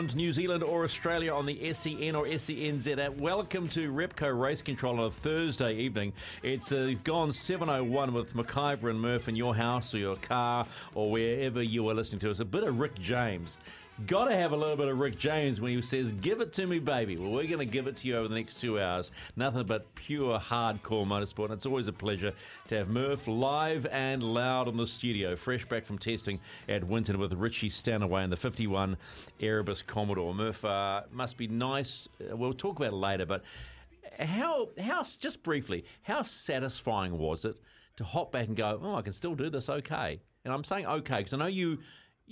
Around New Zealand or Australia on the SEN or SENZ app. Welcome to Repco Race Control on a Thursday evening. It's uh, gone 7.01 with McIver and Murph in your house or your car or wherever you are listening to us. A bit of Rick James. Got to have a little bit of Rick James when he says, Give it to me, baby. Well, we're going to give it to you over the next two hours. Nothing but pure hardcore motorsport. And it's always a pleasure to have Murph live and loud in the studio, fresh back from testing at Winton with Richie Stanaway in the 51 Erebus Commodore. Murph, uh, must be nice. Uh, We'll talk about it later, but how, how, just briefly, how satisfying was it to hop back and go, Oh, I can still do this okay? And I'm saying okay because I know you.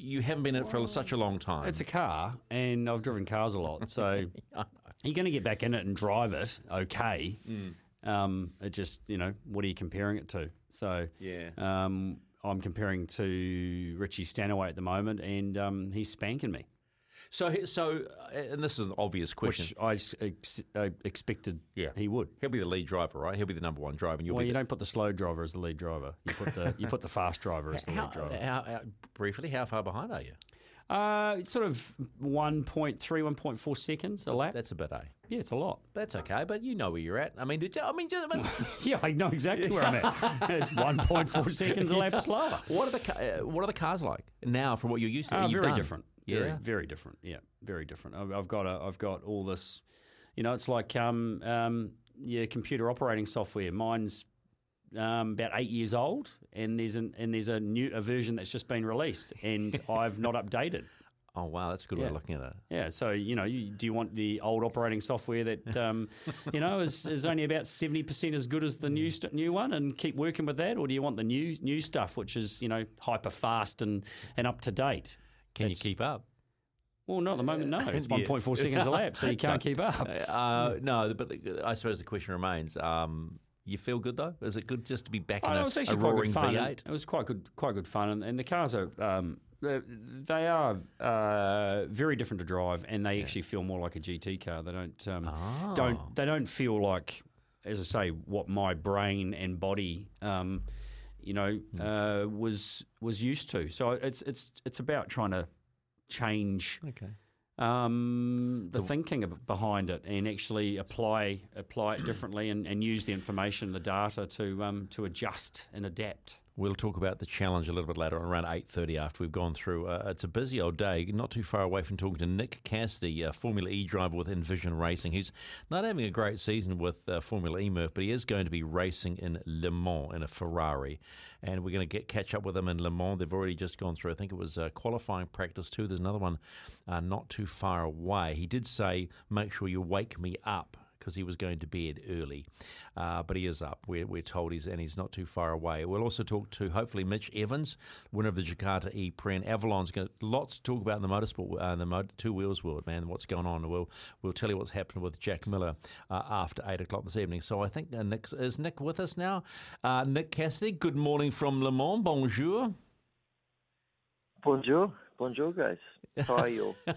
You haven't been in it for such a long time. It's a car, and I've driven cars a lot, so you're going to get back in it and drive it okay. Um, it just, you know, what are you comparing it to? So, Yeah. um, I'm comparing to Richie Stanaway at the moment, and um, he's spanking me, So, so, uh, and this is an obvious question. which I ex- I expected Yeah. he would. He'll be the lead driver, right? He'll be the number one driver, and you'll Well, be you the, don't put the slow driver as the lead driver. You put the you put the fast driver as the how, lead driver. how, how, briefly, how far behind are you? Uh, sort of 1.3, 1.4 seconds a lap. That's a bit, eh? Yeah, it's a lot. That's okay, but you know where you're at. I mean, did you, I mean, just, Yeah, I know exactly where I'm at. It's 1.4 seconds a lap slower. what are the uh, what are the cars like now from what you're used to? Uh, very done? different. Very, Yeah. very different. Yeah, very different. I've, I've got a, I've got all this. You know, it's like um, um, your computer operating software. Mine's um, about eight years old, and there's an and there's a new a version that's just been released, and I've not updated. Oh wow, that's a good way of looking at it. Yeah, so you know, you, do you want the old operating software that um, you know is, is only about seventy percent as good as the new st- new one, and keep working with that, or do you want the new new stuff, which is you know hyper fast and, and up to date? Can It's- you keep up? Well, not at the moment. No, it's Yeah. one point four seconds a lap, so you can't keep up. Uh, no, but the, I suppose the question remains: um, You feel good though? Is it good just to be back in Oh, a, it was a quite roaring good fun. V8? It was quite good, quite good fun, and, and the cars are. Um, they- are uh, very different to drive, and they actually feel more like a GT car. They don't um, Oh. don't they don't feel like, as I say, what my brain and body, um, you know, Hmm. uh, was was used to. So it's it's it's about trying to change Okay. um, the thinking ab- behind it and actually apply apply it differently and, and use the information, the data to um, to adjust and adapt. We'll talk about the challenge a little bit later around eight thirty. After we've gone through, uh, it's a busy old day. Not too far away from talking to Nick Cassidy, a Formula E driver with Envision Racing. He's not having a great season with uh, Formula E Murph, but he is going to be racing in Le Mans in a Ferrari, and we're going to get catch up with him in Le Mans. They've already just gone through. I think it was uh, qualifying practice too. There's another one uh, not too far away. He did say, "Make sure you wake me up." Because he was going to bed early. Uh, but he is up. We're, we're told he's and he's not too far away. We'll also talk to hopefully Mitch Evans, winner of the Jakarta E. And Avalon's got lots to talk about in the motorsport, uh, the mo- two wheels world, man. What's going on? We'll we'll tell you what's happened with Jack Miller uh, after eight o'clock this evening. So I think uh, Nick is Nick with us now. Uh, Nick Cassidy, good morning from Le Mans. Bonjour. Bonjour, bonjour, guys. How are you?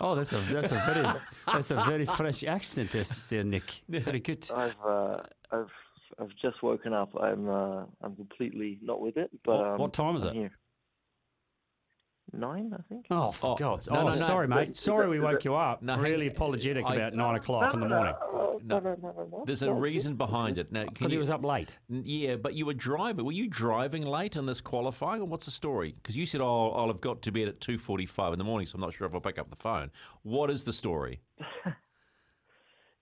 Oh, that's a that's a very that's a very French accent, this there, Nick. Very good. I've uh, I've I've just woken up. I'm uh, I'm completely not with it. But What- um, what time is I'm it? Here. Nine, I think. Oh, for Oh, God's no, Oh, no, no. sorry, mate. Is Sorry we woke you up. No, really apologetic I- about nine o'clock in the morning. Oh, No. no, no, no, no. There's a reason behind it. Now, Because he was up late. Yeah, but you were driving. Were you driving late in this qualifying, or what's the story? Because you said, "Oh, I'll have got to bed at two forty-five in the morning, so I'm not sure if I'll pick up the phone." What is the story?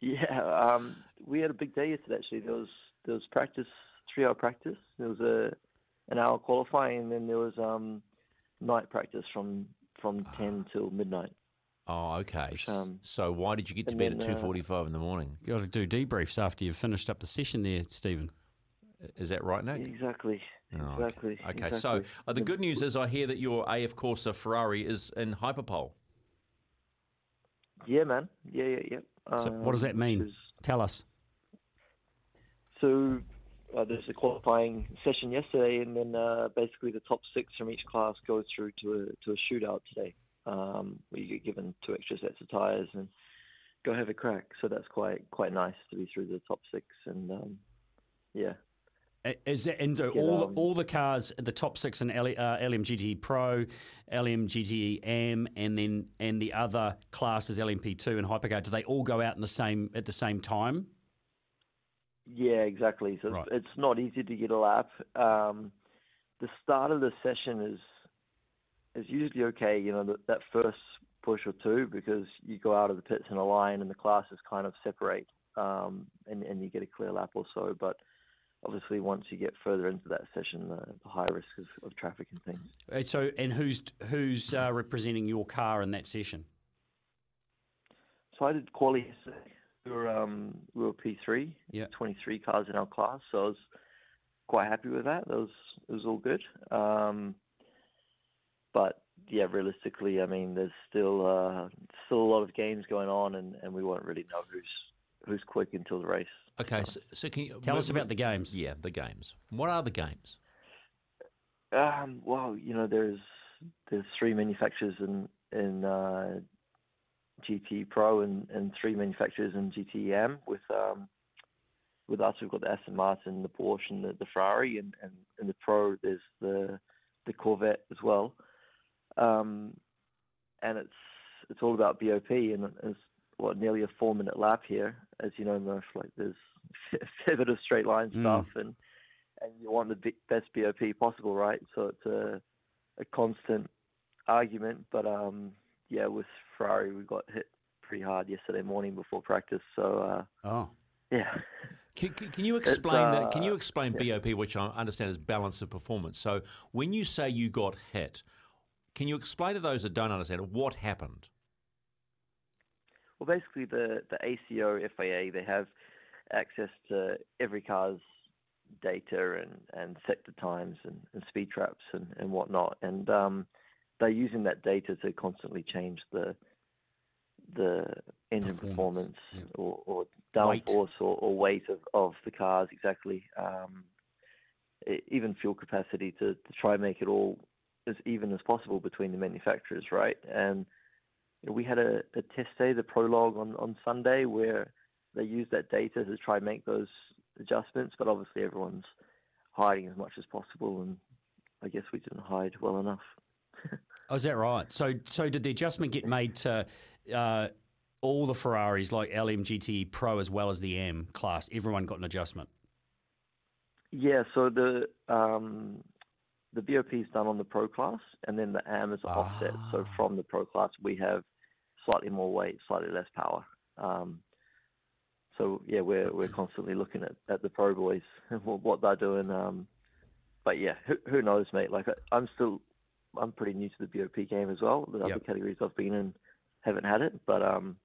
Yeah, um, we had a big day yesterday. Actually, there was there was practice, three hour practice. There was a an hour qualifying, and then there was um, night practice from from ten till midnight. Oh, okay. S- Um, so why did you get to and bed at two forty-five uh, in the morning? Got to do debriefs after you've finished up the session there, Stephen. Is that right, Nick? Exactly. Oh, exactly. Okay, okay. so uh, the good news is I hear that your AF Corsa Ferrari is in hyperpole. Yeah, man. Yeah, yeah, yeah. So what does that Um, mean? Tell us. So uh, there's a qualifying session yesterday, and then uh, basically the top six from each class go through to a to a shootout today, um, where you get given two extra sets of tires and go have a crack. So that's quite quite nice to be through the top six, and um, yeah, Is that and Get, all um, the, all the cars, the top six in L, uh, LMGT Pro, LMGT M, and then and the other classes LMP2 and Hypercar, do they all go out in the same at the same time? Yeah, exactly. So Right. it's, not easy to get a lap. Um, the start of the session is is usually okay. You know, that, that first push or two because you go out of the pits in a line and the classes kind of separate, um, and and you get a clear lap or so. But obviously, once you get further into that session, the, the high risk of, of traffic and things. Uh, So and who's who's uh, representing your car in that session? So I did quali yesterday. We were um, we were P three, Yeah. 23 cars in our class. So I was quite happy with that. That was it was all good. Um, but yeah, realistically, I mean, there's still uh, still a lot of games going on, and, and we won't really know who's who's quick until the race. Okay, so, so can you Tell us about the games. Yeah, the games. What are the games? Um, well, you know, there's there's three manufacturers in in uh, GT Pro and, and three manufacturers in GTM. With um, with us, we've got the Aston Martin, the Porsche, and the, the Ferrari, and, and in the Pro, there's the the Corvette as well. Um, and it's it's all about BOP, and it's what nearly a four minute lap here, as you know, Murph. Like there's a fair bit of straight line Mm. stuff, and and you want the best BOP possible, right? So it's a a constant argument. But um, yeah, with Ferrari, we got hit pretty hard yesterday morning before practice. So uh, Oh, yeah, Can, can, can you explain that? Can you uh, explain BOP, which I understand is balance of performance? So when you say you got hit, can you explain to those that don't understand what happened? well, basically the the ACO FIA they have access to every car's data and, and sector times and, and speed traps and, and whatnot, and um, they're using that data to constantly change the the engine Performance, performance, yeah. or, or downforce or, or weight of, of the cars exactly, um, e- even fuel capacity to, to try and make it all as even as possible between the manufacturers, right? And you know, we had a, a test day, the prologue on, on Sunday, where they used that data to try and make those adjustments, but obviously everyone's hiding as much as possible, and I guess we didn't hide well enough. oh, is that right? So so did the adjustment get made to uh, all the Ferraris, like LMGT Pro as well as the M class? Everyone got an adjustment. Yeah, so the um, the BOP is done on the Pro class, and then the AM is offset. So Ah. from the Pro class, we have slightly more weight, slightly less power. Um, so yeah, we're we're constantly looking at, at the Pro boys and what what they're doing. Um, but yeah, who, who knows, mate? Like I, I'm still I'm pretty new to the BOP game as well. The other categories I've been in haven't had it, but um,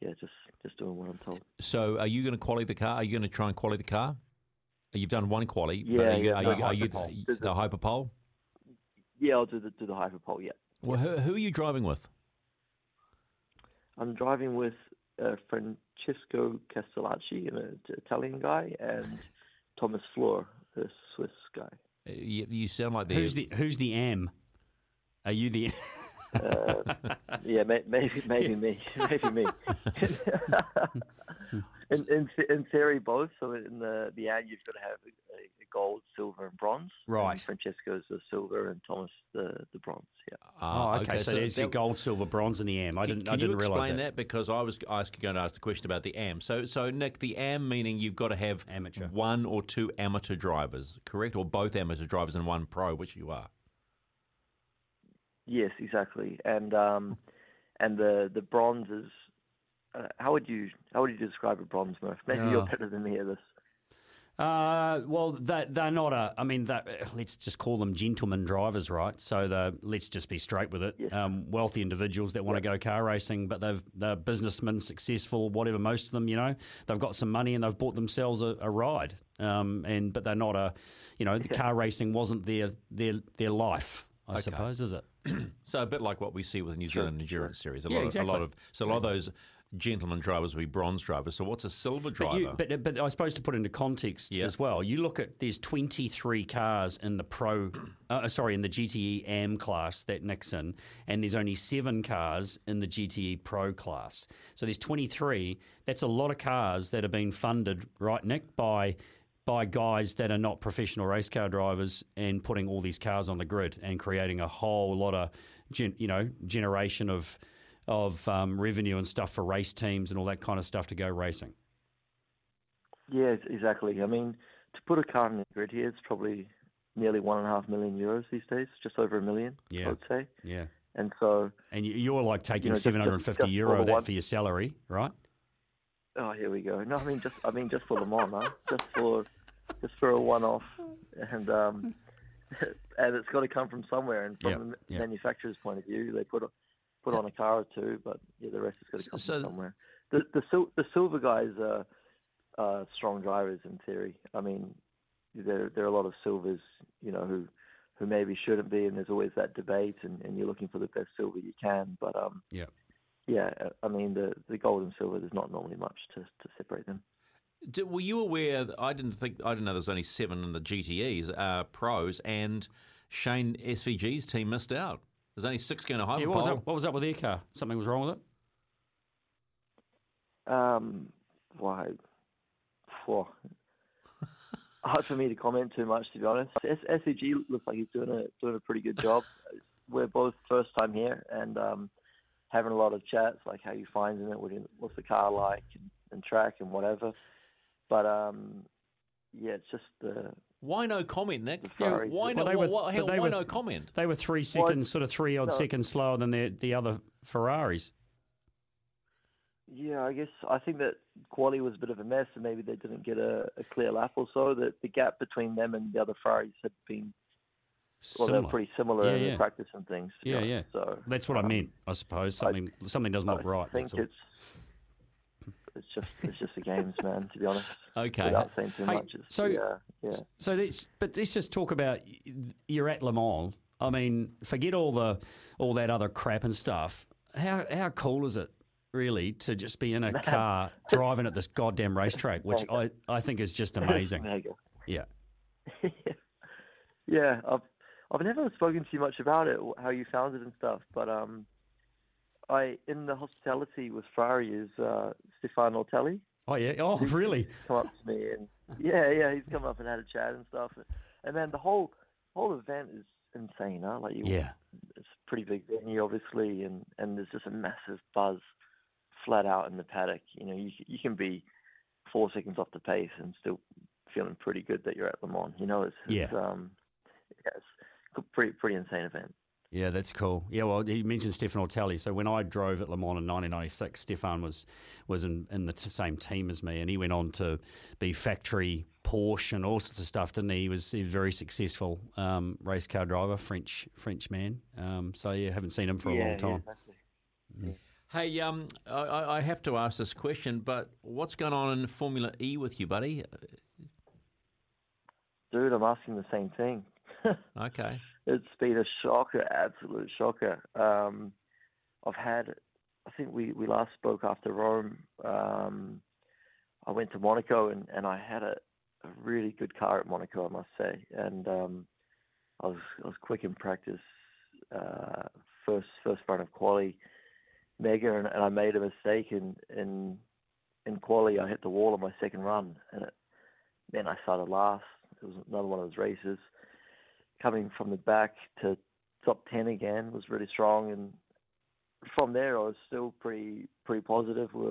yeah, just just doing what I'm told. So are you going to qualify the car? Are you going to try and qualify the car? You've done one quali, but Yeah, are you, yeah, are the you, are you hyperpole. the hyperpole? Yeah, I'll do the do the hyperpole. Yeah. Well, who, who are you driving with? I'm driving with uh, Francesco Castellacci, an Italian guy, and Thomas Flohr, a Swiss guy. You, you sound like the Who's the Who's the M? Are you the? Uh, yeah, may, maybe maybe me, maybe me. in, in in theory, both. So in the the ad, you've got to have a, a gold, silver, and bronze. Right. And Francesco's the silver, and Thomas the the bronze. Yeah. Oh, okay. So, there's your gold, silver, bronze, and the AM. I Can, didn't. can I didn't realise that. Can you realize explain that. that? because I was ask, going to ask the question about the AM. So, so Nick, the AM meaning you've got to have Amateur. one or two amateur drivers, correct, or both amateur drivers and one pro, which you are. Yes, exactly. And um, and the the bronze is. Uh, how would you how would you describe a bronze Murph? Maybe Yeah. you're better than me at this. Uh, well, they, they're not a. I mean, let's just call them gentleman drivers, right? So the let's just be straight with it. Yes. Um, wealthy individuals that want to go car racing, but they've they're businessmen, successful, whatever. Most of them, you know, they've got some money and they've bought themselves a, a ride. Um, and but they're not a, you know, the car racing wasn't their their their life. I suppose is it? So a bit like what we see with the New Zealand Endurance Series. A Yeah, lot, of, a lot of so a lot of those gentlemen drivers will be bronze drivers. So what's a silver driver? But, you, but but I suppose to put into context Yeah. as well, you look at there's 23 cars in the pro, uh, sorry, in the GTE AM class that in, and there's only seven cars in the GTE Pro class. So there's 23. That's a lot of cars that are being funded, right, Nick, by by guys that are not professional race car drivers and putting all these cars on the grid and creating a whole lot of, gen, you know, generation of of um, revenue and stuff for race teams and all that kind of stuff to go racing. Yes, exactly. I mean, to put a car on the grid here, it's probably nearly one and a half million euros these days, just over a million, Yeah. I would say. Yeah. And so, And you- you're like taking know, 750 just euro for that one- for your salary, right? oh, here we go. No, I mean just, I mean just for Le Mans, huh? just for, just for a one-off, and um, and it's got to come from somewhere. And from Yeah, the yeah. manufacturer's point of view, they put a, put on a car or two, but yeah, the rest has got to come So- from somewhere. The the sil- the silver guys are, are strong drivers in theory. I mean, there there are a lot of silvers, you know, who who maybe shouldn't be, and there's always that debate, and, and you're looking for the best silver you can. But um, Yeah. yeah, I mean the the gold and silver, there's not normally much to to separate them. Did- were you aware? That I didn't think I didn't know there's only seven in the GTEs uh, pros, and Shane SVG's team missed out. There's only six going to Yeah, what, was up, what was up with their car? Something was wrong with it? Um, why? Whoa. Hard for me to comment too much, to be honest. SVG looks like he's doing a doing a pretty good job. We're both first time here and um, having a lot of chats, like how you finding it, what's the car like, and, and track and whatever. But um, yeah, it's just the Why no comment, Nick? Yeah, why no? they were- why, but why were- no comment? They were three seconds, sort of three odd no. seconds slower than the, the other Ferraris. Yeah, I guess I think that quality was a bit of a mess, and maybe they didn't get a, a clear lap or so. That the gap between them and the other Ferraris had been well, they're pretty similar Yeah, in yeah. practice and things. to Yeah, honest. yeah. So That's what I um, meant, I suppose. Something something doesn't look I right. think that's all. it's it's just it's just the games, man. To be honest, Okay. without saying too Hey, much. So- yeah, yeah. So let's, but let's just talk about you're at Le Mans. I mean, forget all the all that other crap and stuff. How how cool is it really to just be in a car driving at this goddamn racetrack, which I, I think is just amazing. Yeah. yeah, I've I've never spoken to you much about it, how you found it and stuff, but um, I in the hospitality with Ferrari is uh, Stefano Ortelli. Oh yeah. Oh really? come up to me and yeah, yeah, he's come up and had a chat and stuff. And then the whole whole event is insane, huh? Like you, Yeah. it's a pretty big venue, obviously, and and there's just a massive buzz flat out in the paddock. You know, you you can be four seconds off the pace and still feeling pretty good that you're at Le Mans. You know, it's, it's Yeah. um, yeah, it's pretty pretty insane event. Yeah, that's cool. Yeah, well, he mentioned Stefan Ortelli. So when I drove at Le Mans in 1996, Stefan was was in, in the t- same team as me, and he went on to be factory Porsche and all sorts of stuff, didn't he? He was, he was a very successful um, race car driver, French French man. Um, so yeah, haven't seen him for a yeah, long yeah, time. Hey, um, I- I, I have to ask this question, but what's going on in Formula E with you, buddy? Dude, I'm asking the same thing. Okay. It's been a shocker, absolute shocker. Um, I've had, I think we, we last spoke after Rome. Um, I went to Monaco and, and I had a, a really good car at Monaco, I must say. And um, I was I was quick in practice, uh, first first run of quali mega, and, and I made a mistake in in in quali. I hit the wall on my second run, and it, then I started last. It was another one of those races. Coming from the back to top ten again was really strong, and from there I was still pretty pretty positive. We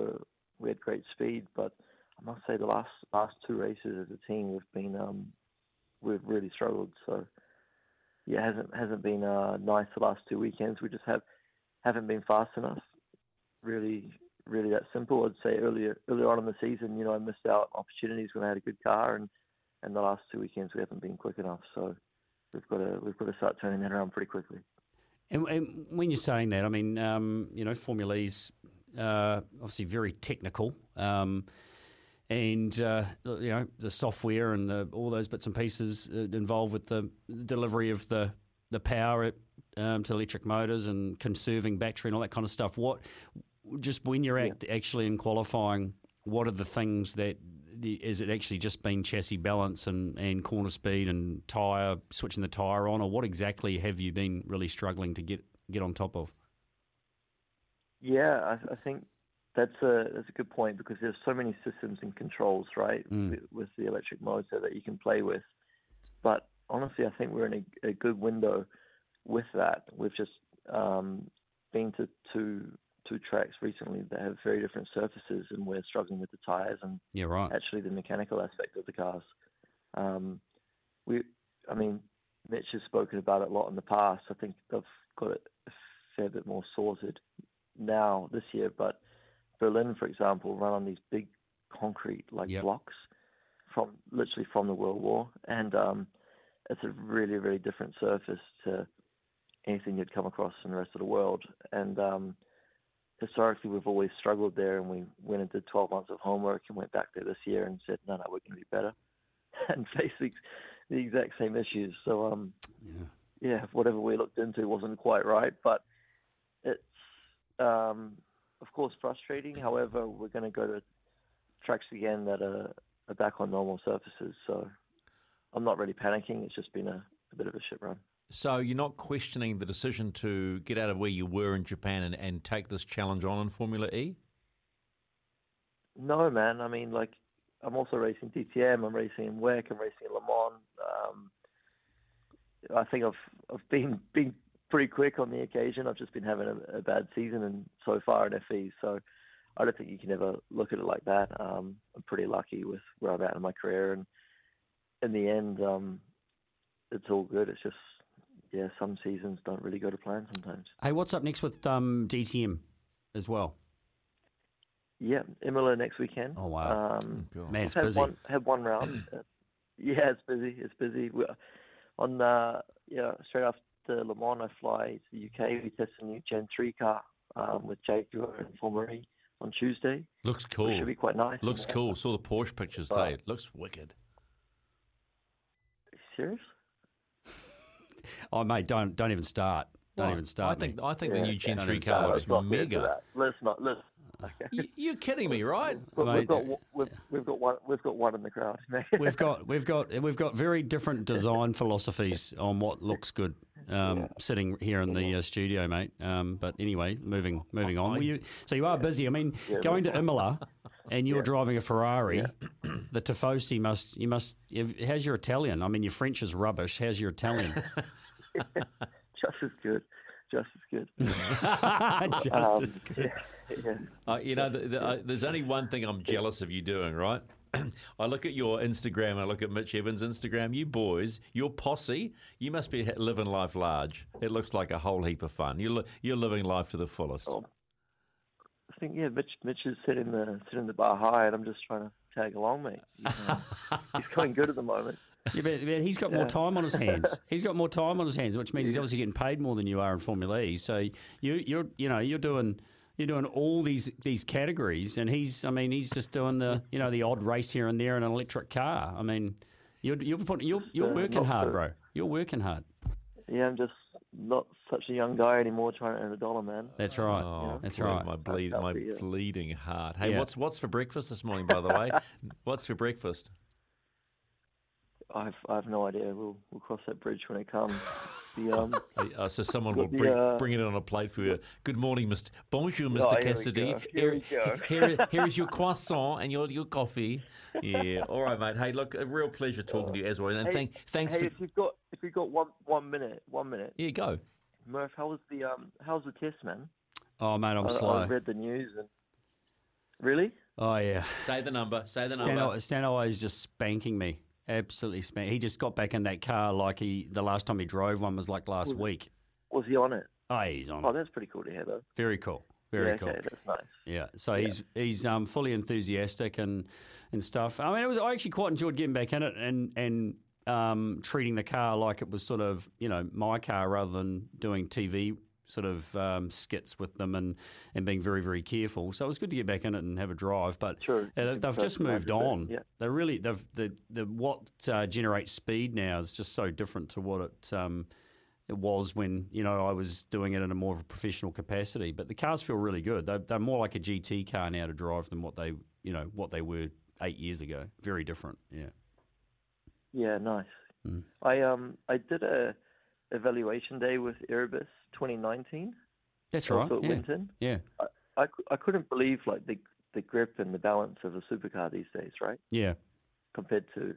we had great speed, but I must say the last last two races as a team we've been um, we've really struggled. So yeah, hasn't hasn't been uh, nice the last two weekends. We just have haven't been fast enough. Really, really that simple. I'd say earlier earlier on in the season, you know, I missed out opportunities when I had a good car, and and the last two weekends we haven't been quick enough. So we've got to we've got to start turning that around pretty quickly. And, and when you're saying that, I mean, um, you know, Formula E's uh, obviously very technical. Um, and uh, you know the software and the, all those bits and pieces uh, involved with the delivery of the the power um, to electric motors and conserving battery and all that kind of stuff. What just when you're act, actually in qualifying, what are the things that is it actually just been chassis balance and, and corner speed and tire switching the tire on, or what exactly have you been really struggling to get get on top of? Yeah, I, I think that's a that's a good point because there's so many systems and controls, right, Mm. with, with the electric motor that you can play with. But honestly, I think we're in a, a good window with that. We've just um, been to two two tracks recently that have very different surfaces, and we're struggling with the tires and Yeah, right. actually the mechanical aspect of the cars. Um, we, I mean, Mitch has spoken about it a lot in the past. I think they've got it a fair bit more sorted now this year, but Berlin, for example, run on these big concrete like Yep. blocks from literally from the World War, and um, it's a really, really different surface to anything you'd come across in the rest of the world. And um, historically, we've always struggled there, and we went and did 12 months of homework and went back there this year and said, no, no, we're going to be better, and face the, the exact same issues. So, um, Yeah. yeah, whatever we looked into wasn't quite right, but it's um, of course frustrating. However, we're going to go to tracks again that are, are back on normal surfaces, so I'm not really panicking. It's just been a, a bit of a shit run. So you're not questioning the decision to get out of where you were in Japan and, and take this challenge on in Formula E? No, man. I mean, like, I'm also racing DTM. I'm racing in WEC. I'm racing in Le Mans. Um, I think I've I've been been pretty quick on the occasion. I've just been having a, a bad season and so far in FE. So I don't think you can ever look at it like that. Um, I'm pretty lucky with where I'm at in my career, and in the end, um, it's all good. It's just yeah, some seasons don't really go to plan sometimes. Hey, what's up next with um, DTM as well? Yeah, Imola next weekend. Oh, wow. Um, God. Man, it's had busy. one had one round. Uh, yeah, it's busy. It's busy. we on uh, yeah, straight after Le Mans, I fly to the UK. We test a new Gen three car um, with Jaguar and Formula E on Tuesday. Looks Which cool. should be quite nice. Looks cool. Saw the Porsche pictures Oh. today. It looks wicked. Serious? Oh, mate, don't don't even start. Don't Well, even start. I think me. I think the new Gen don't three even car start. looks Let's not get into mega. Let's not. Let's. Okay. You're kidding me, right? We've, we've got we've, we've got one we've got one in the crowd. we've got we've got we've got very different design philosophies on what looks good. Um, Sitting here in the uh, studio, mate. Um, but anyway, moving moving on. Well, you, so you are busy. I mean, going to Imola, and you're driving a Ferrari. The Tifosi must you must. How's your Italian? I mean, your French is rubbish. How's your Italian? just as good. Just as good. Just Um, as good. yeah, yeah. Uh, you know, the, the, uh, there's only one thing I'm jealous of you doing, right? I look at your Instagram and I look at Mitch Evans' Instagram. You boys, your posse, you must be living life large. It looks like a whole heap of fun. You're, you're living life to the fullest. Oh. I think yeah, Mitch Mitch is sitting the sitting the bar high, and I'm just trying to tag along, mate. He's, um, he's going good at the moment. Yeah, but, but he's got more time on his hands. He's got more time on his hands, which means he's obviously getting paid more than you are in Formula E. So you, you're, you know, you're doing, you're doing all these these categories, and he's, I mean, he's just doing the, you know, the odd race here and there in an electric car. I mean, you're you're putting, you're, you're Uh, working hard, bro. You're working hard. Yeah, I'm just not such a young guy anymore trying to earn a dollar, man. That's right. Oh, That's right. My bleed, my bleeding heart. Hey, Yeah. what's what's for breakfast this morning? By the way, what's for breakfast? I've I've no idea. We'll we'll cross that bridge when it comes. The um, Uh, so someone Got will the, bring, uh, bring it on a plate for you. Good morning, Mr. Bonjour, Mr. Oh, here we Cassidy. go, here we go. here, here is your croissant and your, your coffee. Yeah, all right, mate. Hey, look, a real pleasure talking to you as well. And hey, thank, thanks hey, for. if you've got if you've got one one minute, one minute, Yeah, go. Murph, how was the um, how's the test, man? Oh mate, I'm I, slow. I read the news and really. oh yeah. Say the number. Say the Stano, number. Stano is just spanking me. Absolutely spank. He just got back in that car like he the last time he drove one was like last week. Was he on it? Oh, he's on. Oh, that's pretty cool to hear, though. Very cool. Very yeah, cool. okay, that's nice. Yeah, so he's he's um, fully enthusiastic and and stuff. I mean, it was I actually quite enjoyed getting back in it and and um, treating the car like it was sort of you know my car rather than doing TV sort of um, skits with them and and being very very careful. So it was good to get back in it and have a drive. But Sure, uh, they've just moved on. yeah. They really they've the the what uh, generates speed now is just so different to what it. Um, it was when you know I was doing it in a more of a professional capacity. But the cars feel really good. They're, they're more like a GT car now to drive than what they you know what they were eight years ago. Very different. Yeah. Yeah, nice. Mm. I um I did a evaluation day with Erebus 2019. That's right. at Yeah. Winton. Yeah. I, cou- I couldn't believe like the the grip and the balance of a supercar these days, right? Yeah. Compared to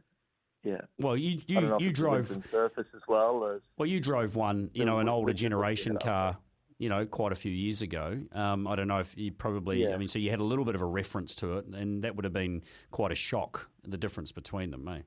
yeah. Well, you I you you drove surface as well as well. You drove one. You know, an older generation car. You know, quite a few years ago. Um, I don't know if you probably. yeah. I mean, so you had a little bit of a reference to it, and that would have been quite a shock. The difference between them, eh?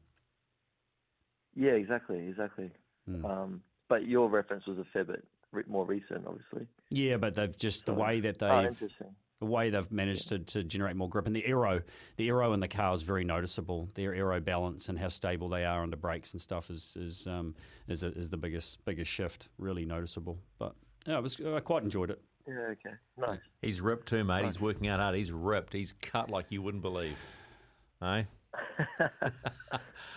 yeah, exactly, exactly. Mm. Um, but your reference was a fair bit more recent, obviously. Yeah, but they've just the way that Oh, they've interesting. the way they've managed to, to generate more grip and the aero the aero in the car is very noticeable their aero balance and how stable they are under brakes and stuff is is um, is, a, is the biggest biggest shift really noticeable but yeah, it was I quite enjoyed it Yeah, okay, nice. He's ripped too, mate. He's working out hard. He's ripped. He's cut like you wouldn't believe. Hey?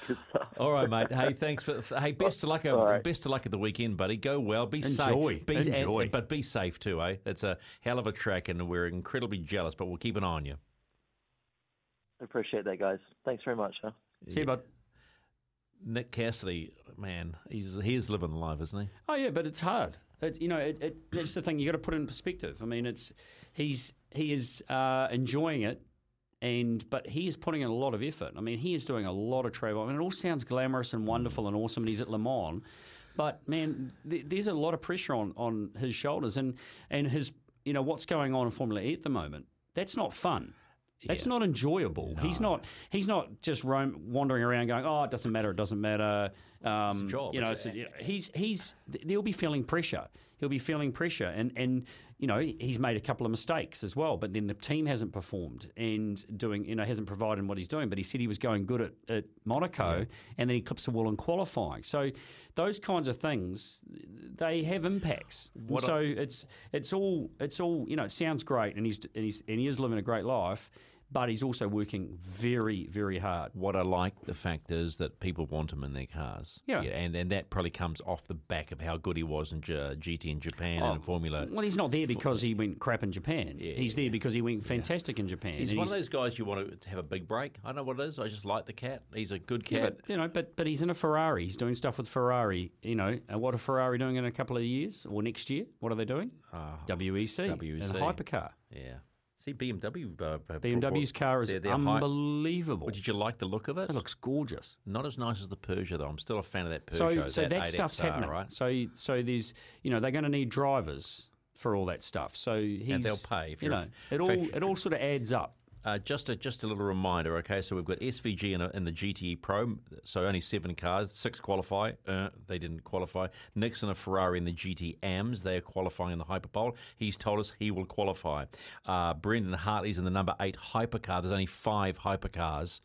Good stuff. All right, mate. Hey, thanks for. Hey, best of luck. All right. Best of luck at the weekend, buddy. Go well. Be Enjoy. safe. Be, Enjoy. and- but be safe too, eh? It's a hell of a track, and we're incredibly jealous. But we'll keep an eye on you. Appreciate that, guys. Thanks very much. Huh? see you bud Nick Cassidy, man, he's he's living the life, isn't he? oh yeah but it's hard it's, you know it, it, it's the thing you got to put it in perspective I mean it's he's he is uh, enjoying it and but he is putting in a lot of effort. I mean, he is doing a lot of travel. I mean, it all sounds glamorous and wonderful and awesome, and he's at Le Mans. But man, th- there's a lot of pressure on, on his shoulders, and and his you know what's going on in Formula E at the moment. That's not fun. That's not enjoyable. He's not. He's not just roam, wandering around going, "Oh, it doesn't matter. It doesn't matter." Um, job. You know, It's it's a- he's he's he'll be feeling pressure. He'll be feeling pressure, and and you know he's made a couple of mistakes as well. But then the team hasn't performed and doing you know hasn't provided what he's doing. But he said he was going good at, at Monaco, and then he clips the wall in qualifying. So those kinds of things they have impacts. And What a- so it's it's all it's all you know. It sounds great, and he's and he's and he is living a great life. But he's also working very, very hard. What I like the fact is that people want him in their cars. Yeah. and and that probably comes off the back of how good he was in J- GT in Japan and oh, in Formula. Well, he's not there because he went crap in Japan. Yeah, he's there because he went fantastic in Japan. He's And one of those guys you want to have a big break. I don't know what it is. I just like the cat. He's a good Yeah, cat. but you know, but but he's in a Ferrari. He's doing stuff with Ferrari. You know, and what are Ferrari doing in a couple of years or next year? What are they doing? Ah. WEC, WEC. and hypercar. yeah. See BMW. Uh, BMW's car is they're- they're unbelievable. Well, did you like the look of it? It looks gorgeous. Not as nice as the Peugeot, though. I'm still a fan of that So Peugeot. so that, 8XR, stuff's happening. right? So so there's you know they're going to need drivers for all that stuff. So he's they'll pay if you know it all it all sort of adds up. Uh, just a just a little reminder, okay? So we've got SVG in, the GTE Pro, so only seven cars, six qualify. Uh, they didn't qualify. Nixon a Ferrari in the GT AMS, they are qualifying in the Hyperpole. He's told us he will qualify. Uh, Brendan Hartley's in the number eight Hypercar. There's only five Hypercars,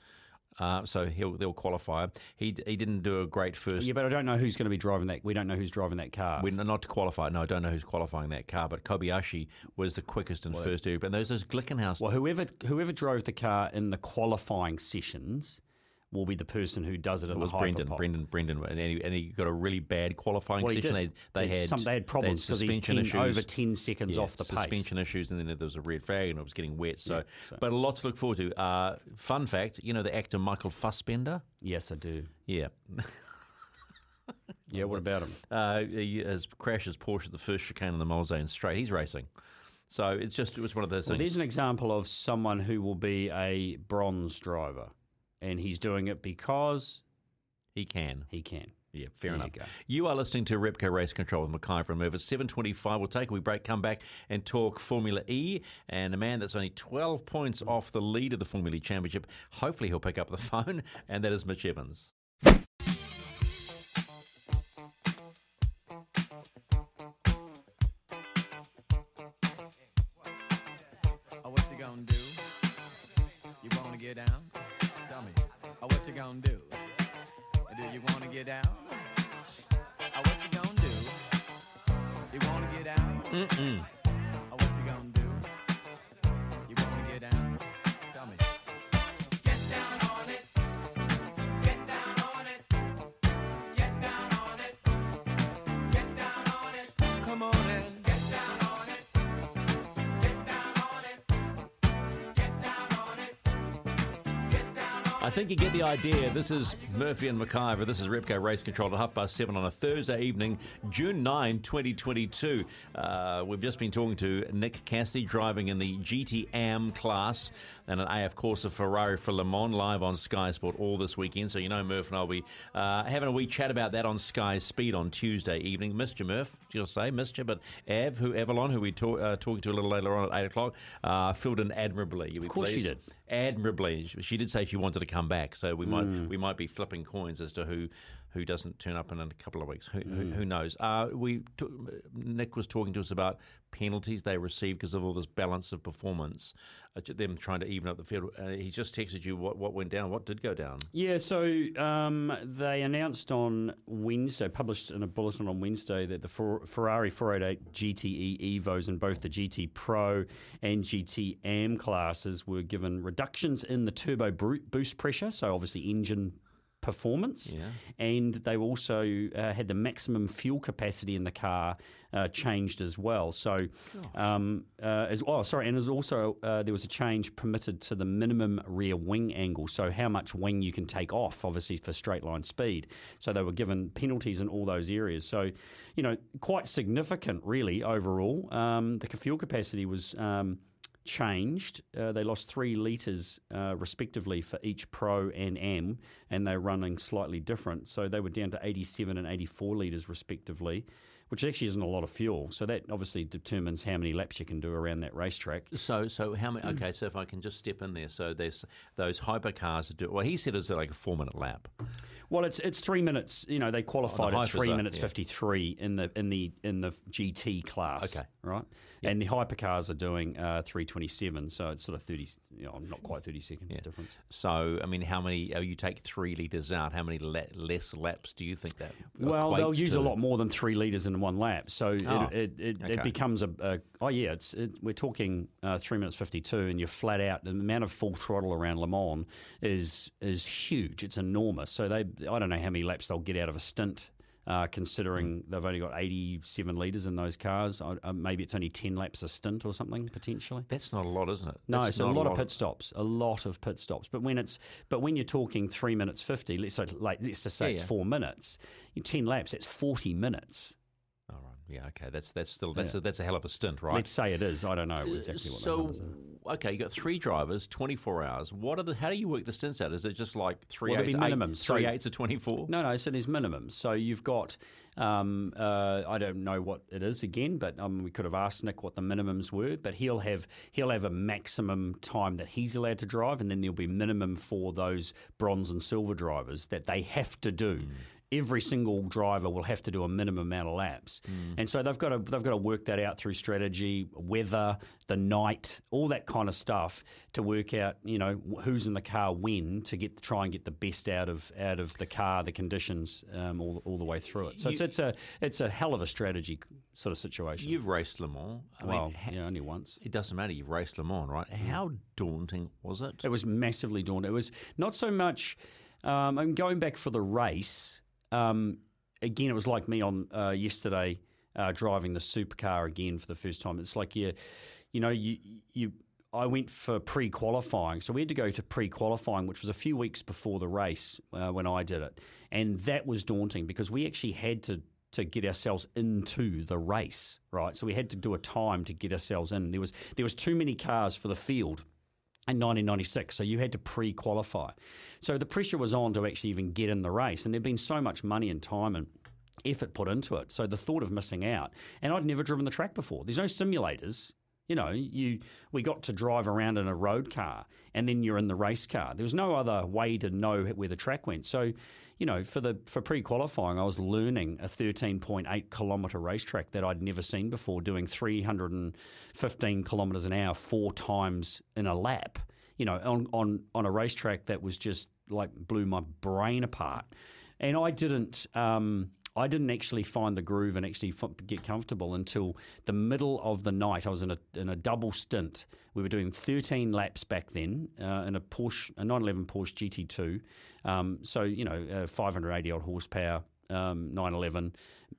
uh, so he'll they'll qualify. He he didn't do a great first. Yeah, but I don't know who's going to be driving that. We don't know who's driving that car. We're not to qualify. No, I don't know who's qualifying that car, but Kobayashi was the quickest and first. Well, and those those Glickenhaus Well, whoever whoever drove the car in the qualifying sessions will be the person who does it in It was the Brendan, hyperpole. Brendan, Brendan, and he, and he got a really bad qualifying Well, session. did. They, they had some, they had problems because he's suspension 10, issues. over ten seconds Yeah, off the pace. suspension issues, and then there was a red flag, and it was getting wet. So, Yeah, so- but a lot to look forward to. Uh, fun fact, you know the actor Michael Fassbender. Yes, I do. Yeah. Yeah, what about him? Uh, he has crashes Porsche at the first chicane on the Mulsanne Straight. He's racing. So it's just it was one of those Well, things. there's an example of someone who will be a bronze driver, and he's doing it because he can. he can. Yeah, fair There enough. go. You are listening to Repco Race Control with Mackay from Murph. It's 7.25. We'll take a wee break, come back and talk Formula E. And a man that's only 12 points off the lead of the Formula E Championship. Hopefully he'll pick up the phone, and that is Mitch Evans. Oh, what you gonna do? You wanna get down? Gonna do? Do you wanna get out? Oh, what you gonna do? You wanna get down? Mm-mm. I think you get the idea. This is Murphy and McIver. This is Repco Race Control at half past seven on a Thursday evening, June 9, 2022. Uh, we've just been talking to Nick Cassidy driving in the GT Am class and an AF Corsa Ferrari for Le Mans live on Sky Sport all this weekend. So you know Murph and I'll be uh, having a wee chat about that on Sky Speed on Tuesday evening. Missed you, Murph. You'll say missed you, but Av, who Avalon, who we talk, uh, talking to a little later on at eight o'clock, uh, filled in admirably. Of course she did. Admirably. She did say she wanted to come back, so we might hmm. we might be flipping coins as to who who doesn't turn up in a couple of weeks. Who, who, who knows? Uh, we t- Nick was talking to us about penalties they received because of all this balance of performance, uh, them trying to even up the field. Uh, he just texted you what what went down, what did go down. Yeah, so um, they announced on Wednesday, published in a bulletin on Wednesday, that the Fer- Ferrari 488 GTE Evos in both the GT Pro and GT Am classes were given reductions in the turbo boost pressure, so obviously engine performance, Yeah. and they also uh, had the maximum fuel capacity in the car uh, changed as well. So, um, uh, as oh sorry, and there's also uh, there was a change permitted to the minimum rear wing angle, so how much wing you can take off, obviously for straight line speed. So they were given penalties in all those areas. So, you know, quite significant really overall. Um, the fuel capacity was. Um, changed. Uh, they lost three litres uh, respectively for each Pro and Am, and they're running slightly different. So they were down to 87 and 84 litres respectively, which actually isn't a lot of fuel. So that obviously determines how many laps you can do around that racetrack. So, so how many? Okay, so if I can just step in there, so there's those hypercars do. Well, he said it's like a four minute lap. Well, it's it's three minutes. You know, they qualified at three minutes yeah. fifty three in the in the in the GT class. Okay. right. And the hypercars are doing uh, three twenty seven, so it's sort of thirty. You know, not quite thirty seconds difference. So, I mean, how many? Oh, you take three liters out. How many la- less laps do you think that? Well, they'll use to? a lot more than three litres in one lap. So Oh, it, it, it, okay. it becomes a, a oh yeah, it's it, we're talking uh, three minutes fifty two, and you're flat out. The amount of full throttle around Le Mans is is huge. It's enormous. So they I don't know how many laps they'll get out of a stint. Uh, considering they've only got 87 litres in those cars, uh, maybe it's only 10 laps a stint or something potentially. That's not a lot, isn't it? No, That's so a not lot of pit stops, a lot of pit stops. But when it's but when you're talking three minutes fifty, let's say like let's just say Yeah, it's yeah. four minutes, ten laps, it's forty minutes. Yeah. Okay. That's that's still that's Yeah. a, that's a hell of a stint, right? Let's say it is. I don't know exactly what the so numbers are. okay, you got three drivers, twenty four hours. What are the? How do you work the stints out? Is it just like three Well, eights, be eight- minimums. three So- eights of twenty four? No, no. So there's minimums. So you've got, um, uh, I don't know what it is again, but um, we could have asked Nick what the minimums were. But he'll have he'll have a maximum time that he's allowed to drive, and then there'll be minimum for those bronze and silver drivers that they have to do. Every single driver will have to do a minimum amount of laps, and so they've got to they've got to work that out through strategy, weather, the night, all that kind of stuff to work out you know who's in the car when to get try and get the best out of out of the car, the conditions um, all, all the way through it. So it's You- it's a it's a hell of a strategy sort of situation. You've raced Le Mans. I well, mean, ha- yeah, only once. it doesn't matter. You've raced Le Mans, right? How daunting was it? It was massively daunting. It was not so much. Um, I'm going back for the race. Um, again, it was like me on uh, yesterday uh, driving the supercar again for the first time. It's like you, you know, you you I went for pre-qualifying, so we had to go to pre-qualifying, which was a few weeks before the race uh, when I did it, and that was daunting because we actually had to to get ourselves into the race, right? So we had to do a time to get ourselves in. There was there was too many cars for the field in 1996. So you had to pre qualify. So the pressure was on to actually even get in the race. And there'd been so much money and time and effort put into it. So the thought of missing out, and I'd never driven the track before. There's no simulators. You know, you we got to drive around in a road car, and then you're in the race car. There was no other way to know where the track went. So, you know, for the for pre qualifying, I was learning a 13.8 kilometre racetrack that I'd never seen before, doing 315 kilometres an hour four times in a lap. You know, on on on a racetrack that was just like blew my brain apart, and I didn't. Um, I didn't actually find the groove and actually get comfortable until the middle of the night. I was in a in a double stint. We were doing 13 laps back then uh, in a Porsche, a 911 Porsche GT2. Um, so you know, uh, 580 odd horsepower. Um, 911,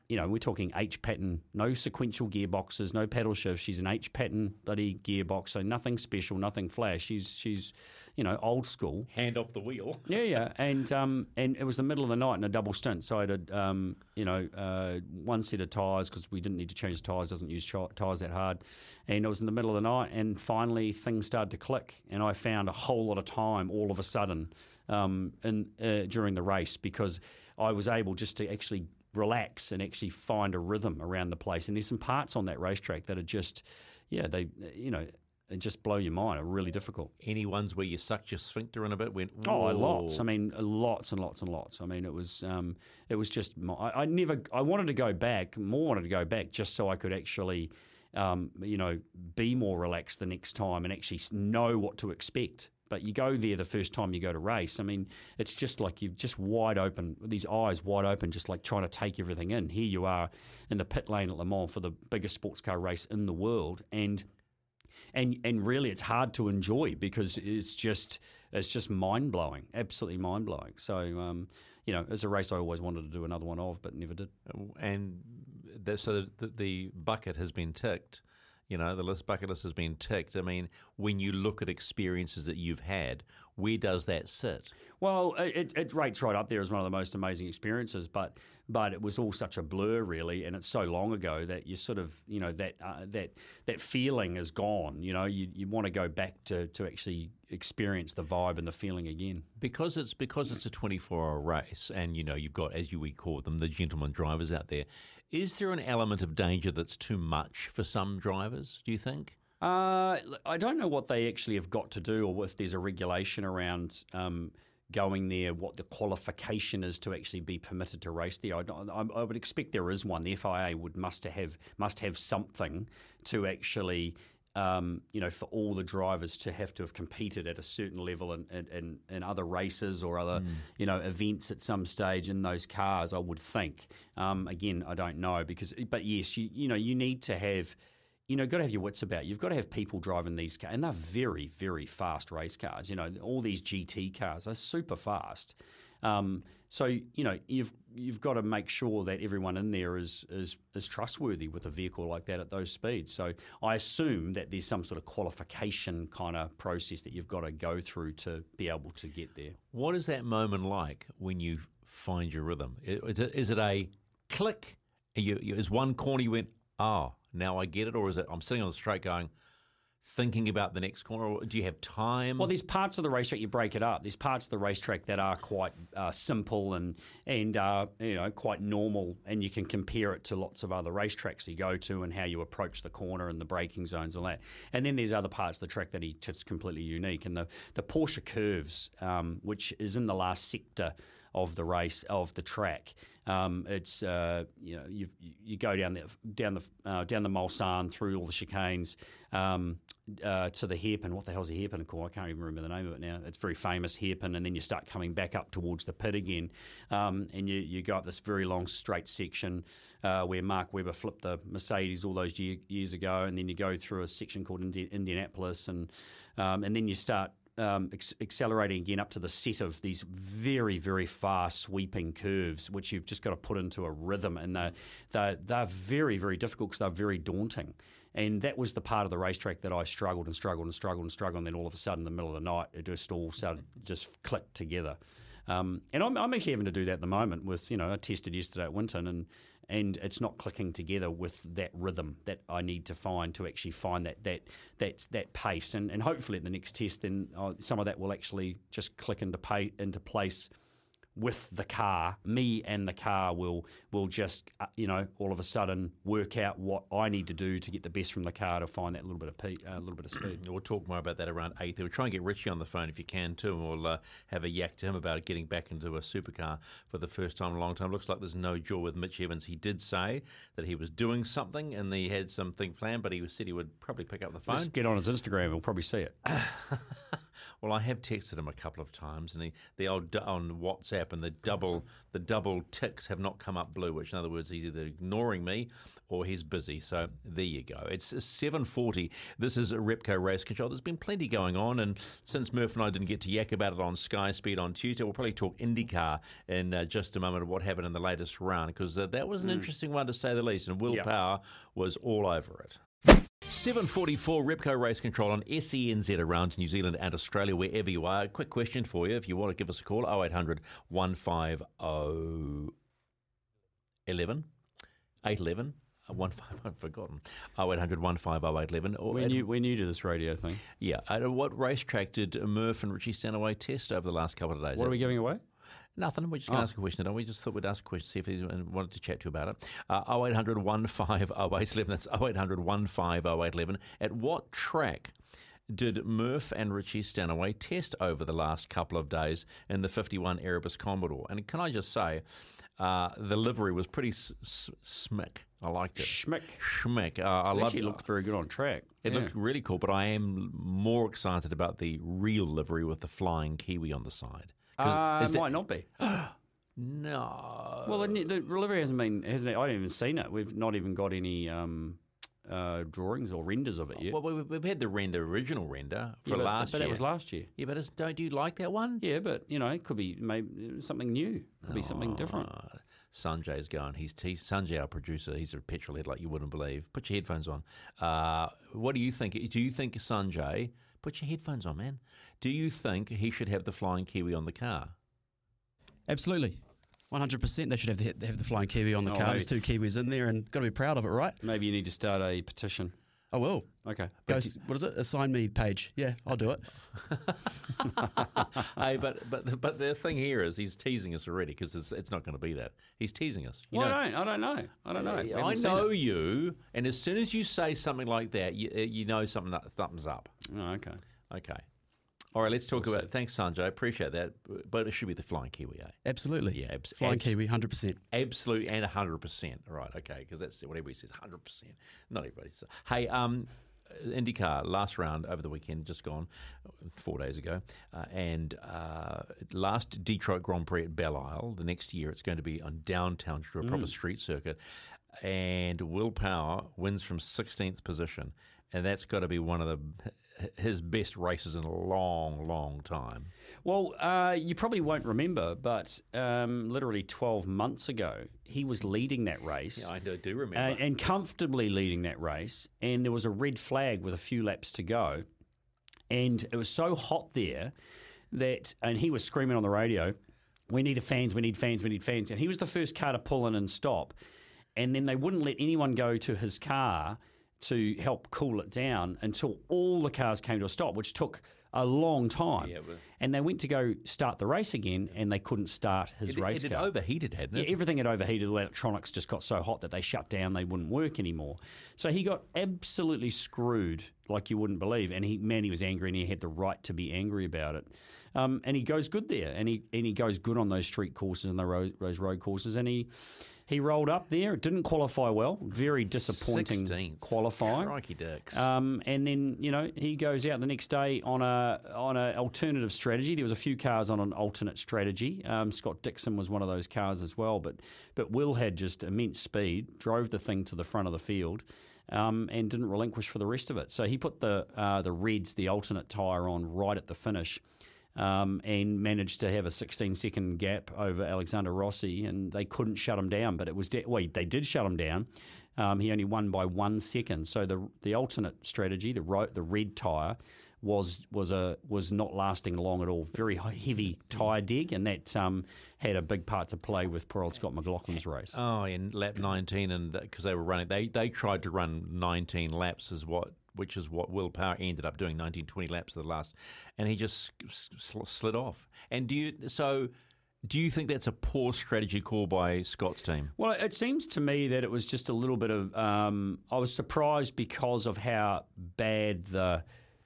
you know, we're talking H pattern, no sequential gearboxes, no paddle shift. She's an H pattern bloody gearbox, so nothing special, nothing flash. She's she's, you know, old school. Hand off the wheel. Yeah, yeah, and um, and it was the middle of the night in a double stint, so I had um, you know uh, one set of tyres because we didn't need to change tyres, doesn't use tyres that hard, and it was in the middle of the night, and finally things started to click, and I found a whole lot of time all of a sudden um, in uh, during the race because I was able just to actually relax and actually find a rhythm around the place, and there's some parts on that racetrack that are just yeah they you know. It just blow your mind. Are really difficult. Any ones where you sucked your sphincter in a bit? Went Oh, lots. I mean, lots and lots and lots. I mean, it was um, it was just my, I, I never I wanted to go back, more wanted to go back, just so I could actually, um, you know, be more relaxed the next time and actually know what to expect. But you go there the first time you go to race. I mean, it's just like you're just wide open, these eyes wide open, just like trying to take everything in. Here you are in the pit lane at Le Mans for the biggest sports car race in the world, and and and really it's hard to enjoy because it's just it's just mind blowing, absolutely mind blowing. So um, you know, it's a race I always wanted to do another one of, but never did. and the, so the, the bucket has been ticked. You know, the list bucket list has been ticked. I mean, when you look at experiences that you've had, where does that sit? Well, it, it rates right up there as one of the most amazing experiences, but but it was all such a blur, really, and it's so long ago that you sort of you know that uh, that that feeling is gone. You know, you, you want to go back to to actually experience the vibe and the feeling again. Because it's because it's a twenty four hour race, and you know you've got as you we call them the gentleman drivers out there. Is there an element of danger that's too much for some drivers? Do you think? Uh, I don't know what they actually have got to do, or if there's a regulation around um, going there, what the qualification is to actually be permitted to race there. I, I, I would expect there is one. The FIA would must have must have something to actually. Um, you know, for all the drivers to have to have competed at a certain level in, in, in, other races or other, you know, events at some stage in those cars, I would think. Um, again, I don't know because, but yes, you you know, you need to have you know, got to have your wits about. you. You've got to have people driving these cars, and they're very, very fast race cars. You know, all these GT cars are super fast. Um, so you know, you've you've got to make sure that everyone in there is is is trustworthy with a vehicle like that at those speeds. So I assume that there's some sort of qualification kind of process that you've got to go through to be able to get there. What is that moment like when you find your rhythm? Is it, is it a click? You, is one corner you went, oh, now I get it? Or is it, I'm sitting on the straight going, thinking about the next corner? Or do you have time? Well, there's parts of the racetrack you break it up. There's parts of the racetrack that are quite uh, simple and and uh, you know quite normal, and you can compare it to lots of other racetracks you go to and how you approach the corner and the braking zones and all that. And then there's other parts of the track that are just completely unique. And the the Porsche curves, um, which is in the last sector of the race of the track. Um, it's uh, you know you you go down the down the uh, down the Mulsanne through all the chicanes um, uh, to the hairpin. What the hell's a hairpin called? I can't even remember the name of it now. It's very famous hairpin, and then you start coming back up towards the pit again, um, and you you go up this very long straight section uh, where Mark Webber flipped the Mercedes all those year, years ago, and then you go through a section called Indi- Indianapolis, and um, and then you start um, ex- accelerating again up to the set of these very, very fast sweeping curves, which you've just got to put into a rhythm. And they're, they're, they're very, very difficult because they're very daunting. And that was the part of the racetrack that I struggled and struggled and struggled and struggled. And then all of a sudden, in the middle of the night, it just all started just clicked together. Um, and I'm, I'm actually having to do that at the moment with, you know, I tested yesterday at Winton and, and it's not clicking together with that rhythm that I need to find to actually find that that that, that pace. And, and hopefully at the next test, then uh, some of that will actually just click into, pay, into place with the car. Me and the car will will just uh, you know all of a sudden work out what I need to do to get the best from the car to find that little bit of pe- uh, little bit of speed. We'll talk more about that around 8. We'll try and get Richie on the phone if you can too, and we'll uh, have a yak to him about getting back into a supercar for the first time in a long time. Looks like there's no jaw with Mitch Evans. He did say that he was doing something and he had something planned, but he said he would probably pick up the phone. Just get on his Instagram, we'll probably see it. Well, I have texted him a couple of times, and he, the old on WhatsApp and the double the double ticks have not come up blue. Which, in other words, he's either ignoring me or he's busy. So there you go. It's seven forty. This is a Repco Race Control. There's been plenty going on, and since Murph and I didn't get to yak about it on Sky Speed on Tuesday, we'll probably talk IndyCar in uh, just a moment of what happened in the latest round because uh, that was an interesting one to say the least, and Will Yeah. Power was all over it. 744 Repco Race Control on SENZ around New Zealand and Australia, wherever you are. Quick question for you if you want to give us a call 0800 150 11 811 uh, 150, I've forgotten. 0800 150 811. Or We're new, we're new to this radio thing. Yeah. At what racetrack did Murph and Richie Stanaway test over the last couple of days? What are we giving away? Nothing. We're just going to Oh. ask a question. Don't we? Just thought we'd ask a question, see if anyone wanted to chat to you about it. Uh, 0800 150 That's 0800 150 At what track did Murph and Richie Stanaway test over the last couple of days in the 51 Erebus Commodore? And can I just say, uh, the livery was pretty s- s- smick. I liked it. Schmick. Schmick. Uh, I love It loved looked very good on track. It Yeah. looked really cool, but I am more excited about the real livery with the flying kiwi on the side. Uh, is it might not be. No. Well, the, the delivery hasn't been hasn't. I haven't even seen it. We've not even got any um, uh, drawings or renders of it yet. Well, we- we've had the render, original render for Yeah, but, last but year. that was last year. Yeah, but it's, don't you like that one? Yeah, but you know, it could be maybe something new. Could be something different. Uh, Sanjay's going. He's te- Sanjay, our producer. He's a petrol head like you wouldn't believe. Put your headphones on. Uh, what do you think? Do you think Sanjay? Put your headphones on, man. Do you think he should have the flying kiwi on the car? Absolutely. 100%. They should have the, have the flying kiwi on the Oh, car. hey. There's two kiwis in there and got to be proud of it, right? Maybe you need to start a petition. I will. Okay. Go, s- what is it? Assign me page. Yeah, I'll do it. hey, but but but the thing here is he's teasing us already because it's, it's not going to be that. He's teasing us. You Well, know, I don't. I don't know. I don't know. We I know it. you, and as soon as you say something like that, you, uh, you know something that thumbs up. Oh, okay. Okay. All right, let's talk about. Thanks, Sanjay. Appreciate that. But it should be the flying kiwi, eh? Absolutely. Yeah, abs- Flying abs- kiwi, 100%. Absolute and hundred percent. Right, okay, because that's what everybody says. Hundred percent. Not everybody says. Hey, um, IndyCar last round over the weekend, just gone, four days ago, uh, and uh, last Detroit Grand Prix at Belle Isle. The next year, it's going to be on downtown, a proper street circuit, and Will Power wins from 16th position, and that's got to be one of the his best races in a long, long time. Well, uh, you probably won't remember, but um, literally 12 months ago, he was leading that race. Yeah, I do, do remember. and, and comfortably leading that race. And there was a red flag with a few laps to go. And it was so hot there that, and he was screaming on the radio, we need a fans, we need fans, we need fans. And he was the first car to pull in and stop. And then they wouldn't let anyone go to his car to help cool it down until all the cars came to a stop, which took a long time. Yeah, and they went to go start the race again, and they couldn't start his it, race it had car. overheated, hadn't it? Yeah, everything had overheated. The electronics just got so hot that they shut down. They wouldn't work anymore. So he got absolutely screwed, like you wouldn't believe. And he, man, he was angry, and he had the right to be angry about it. Um, and he goes good there, and he and he goes good on those street courses and the road, those road courses. And he he rolled up there. Didn't qualify well. Very disappointing 16th. qualifying. Crikey dicks. Um, and then you know he goes out the next day on a on an alternative strategy. There was a few cars on an alternate strategy. Um, Scott Dixon was one of those cars as well. But but Will had just immense speed, drove the thing to the front of the field. um, and didn't relinquish for the rest of it. So he put the uh, the reds, the alternate tyre, on right at the finish. Um, and managed to have a 16 second gap over Alexander Rossi, and they couldn't shut him down. But it was de- well, they did shut him down. Um, he only won by one second. So the the alternate strategy, the ro- the red tyre, was was a was not lasting long at all. Very heavy tyre dig, and that um, had a big part to play with poor old Scott McLaughlin's race. Oh, in lap 19, and because they were running, they they tried to run 19 laps, is what which is what Will Power ended up doing, 19, 20 laps of the last, and he just slid off. And do you so? Do you think that's a poor strategy call by Scott's team? Well, it seems to me that it was just a little bit of. Um, I was surprised because of how bad the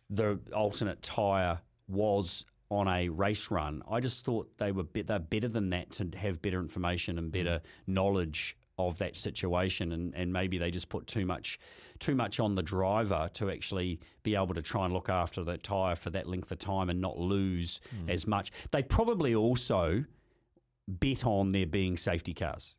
the alternate tyre was on a race run. I just thought they were they're better than that to have better information and better knowledge of that situation and, and maybe they just put too much too much on the driver to actually be able to try and look after that tyre for that length of time and not lose hmm. as much. They probably also bet on there being safety cars.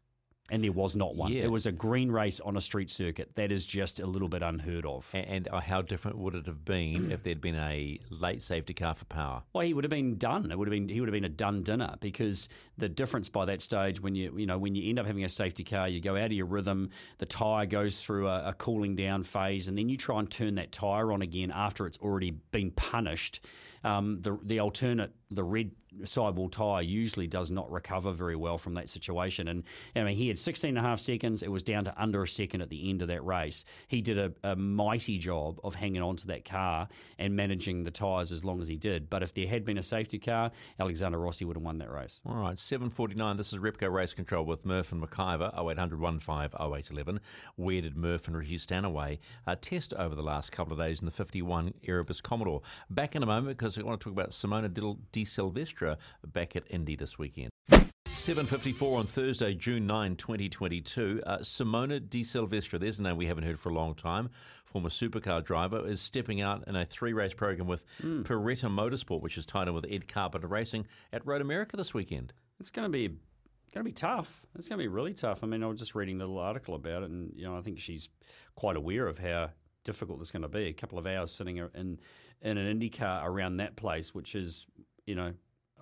And there was not one. Yeah. It was a green race on a street circuit. That is just a little bit unheard of. And, and uh, how different would it have been if there'd been a late safety car for Power? Well, he would have been done. It would have been he would have been a done dinner because the difference by that stage when you you know when you end up having a safety car, you go out of your rhythm. The tire goes through a, a cooling down phase, and then you try and turn that tire on again after it's already been punished. Um, the the alternate the red sidewall tyre usually does not recover very well from that situation. And I mean, he had 16 and a half seconds. It was down to under a second at the end of that race. He did a, a mighty job of hanging on to that car and managing the tyres as long as he did. But if there had been a safety car, Alexander Rossi would have won that race. All right, 7.49. This is Repco Race Control with Murph and McIver, 0800 15 0811. Where did Murph and Ricky Stanaway uh, test over the last couple of days in the 51 Erebus Commodore? Back in a moment because I want to talk about Simona Di- De Silvestro back at Indy this weekend. 7.54 on Thursday, June 9, 2022. Uh, Simona De Silvestro, there's a name we haven't heard for a long time, former supercar driver, is stepping out in a three-race program with Paretta Motorsport, which is tied in with Ed Carpenter Racing at Road America this weekend. It's going to be going to be tough. It's going to be really tough. I mean, I was just reading the little article about it, and you know, I think she's quite aware of how difficult it's going to be. A couple of hours sitting in in an Indy car around that place, which is, you know,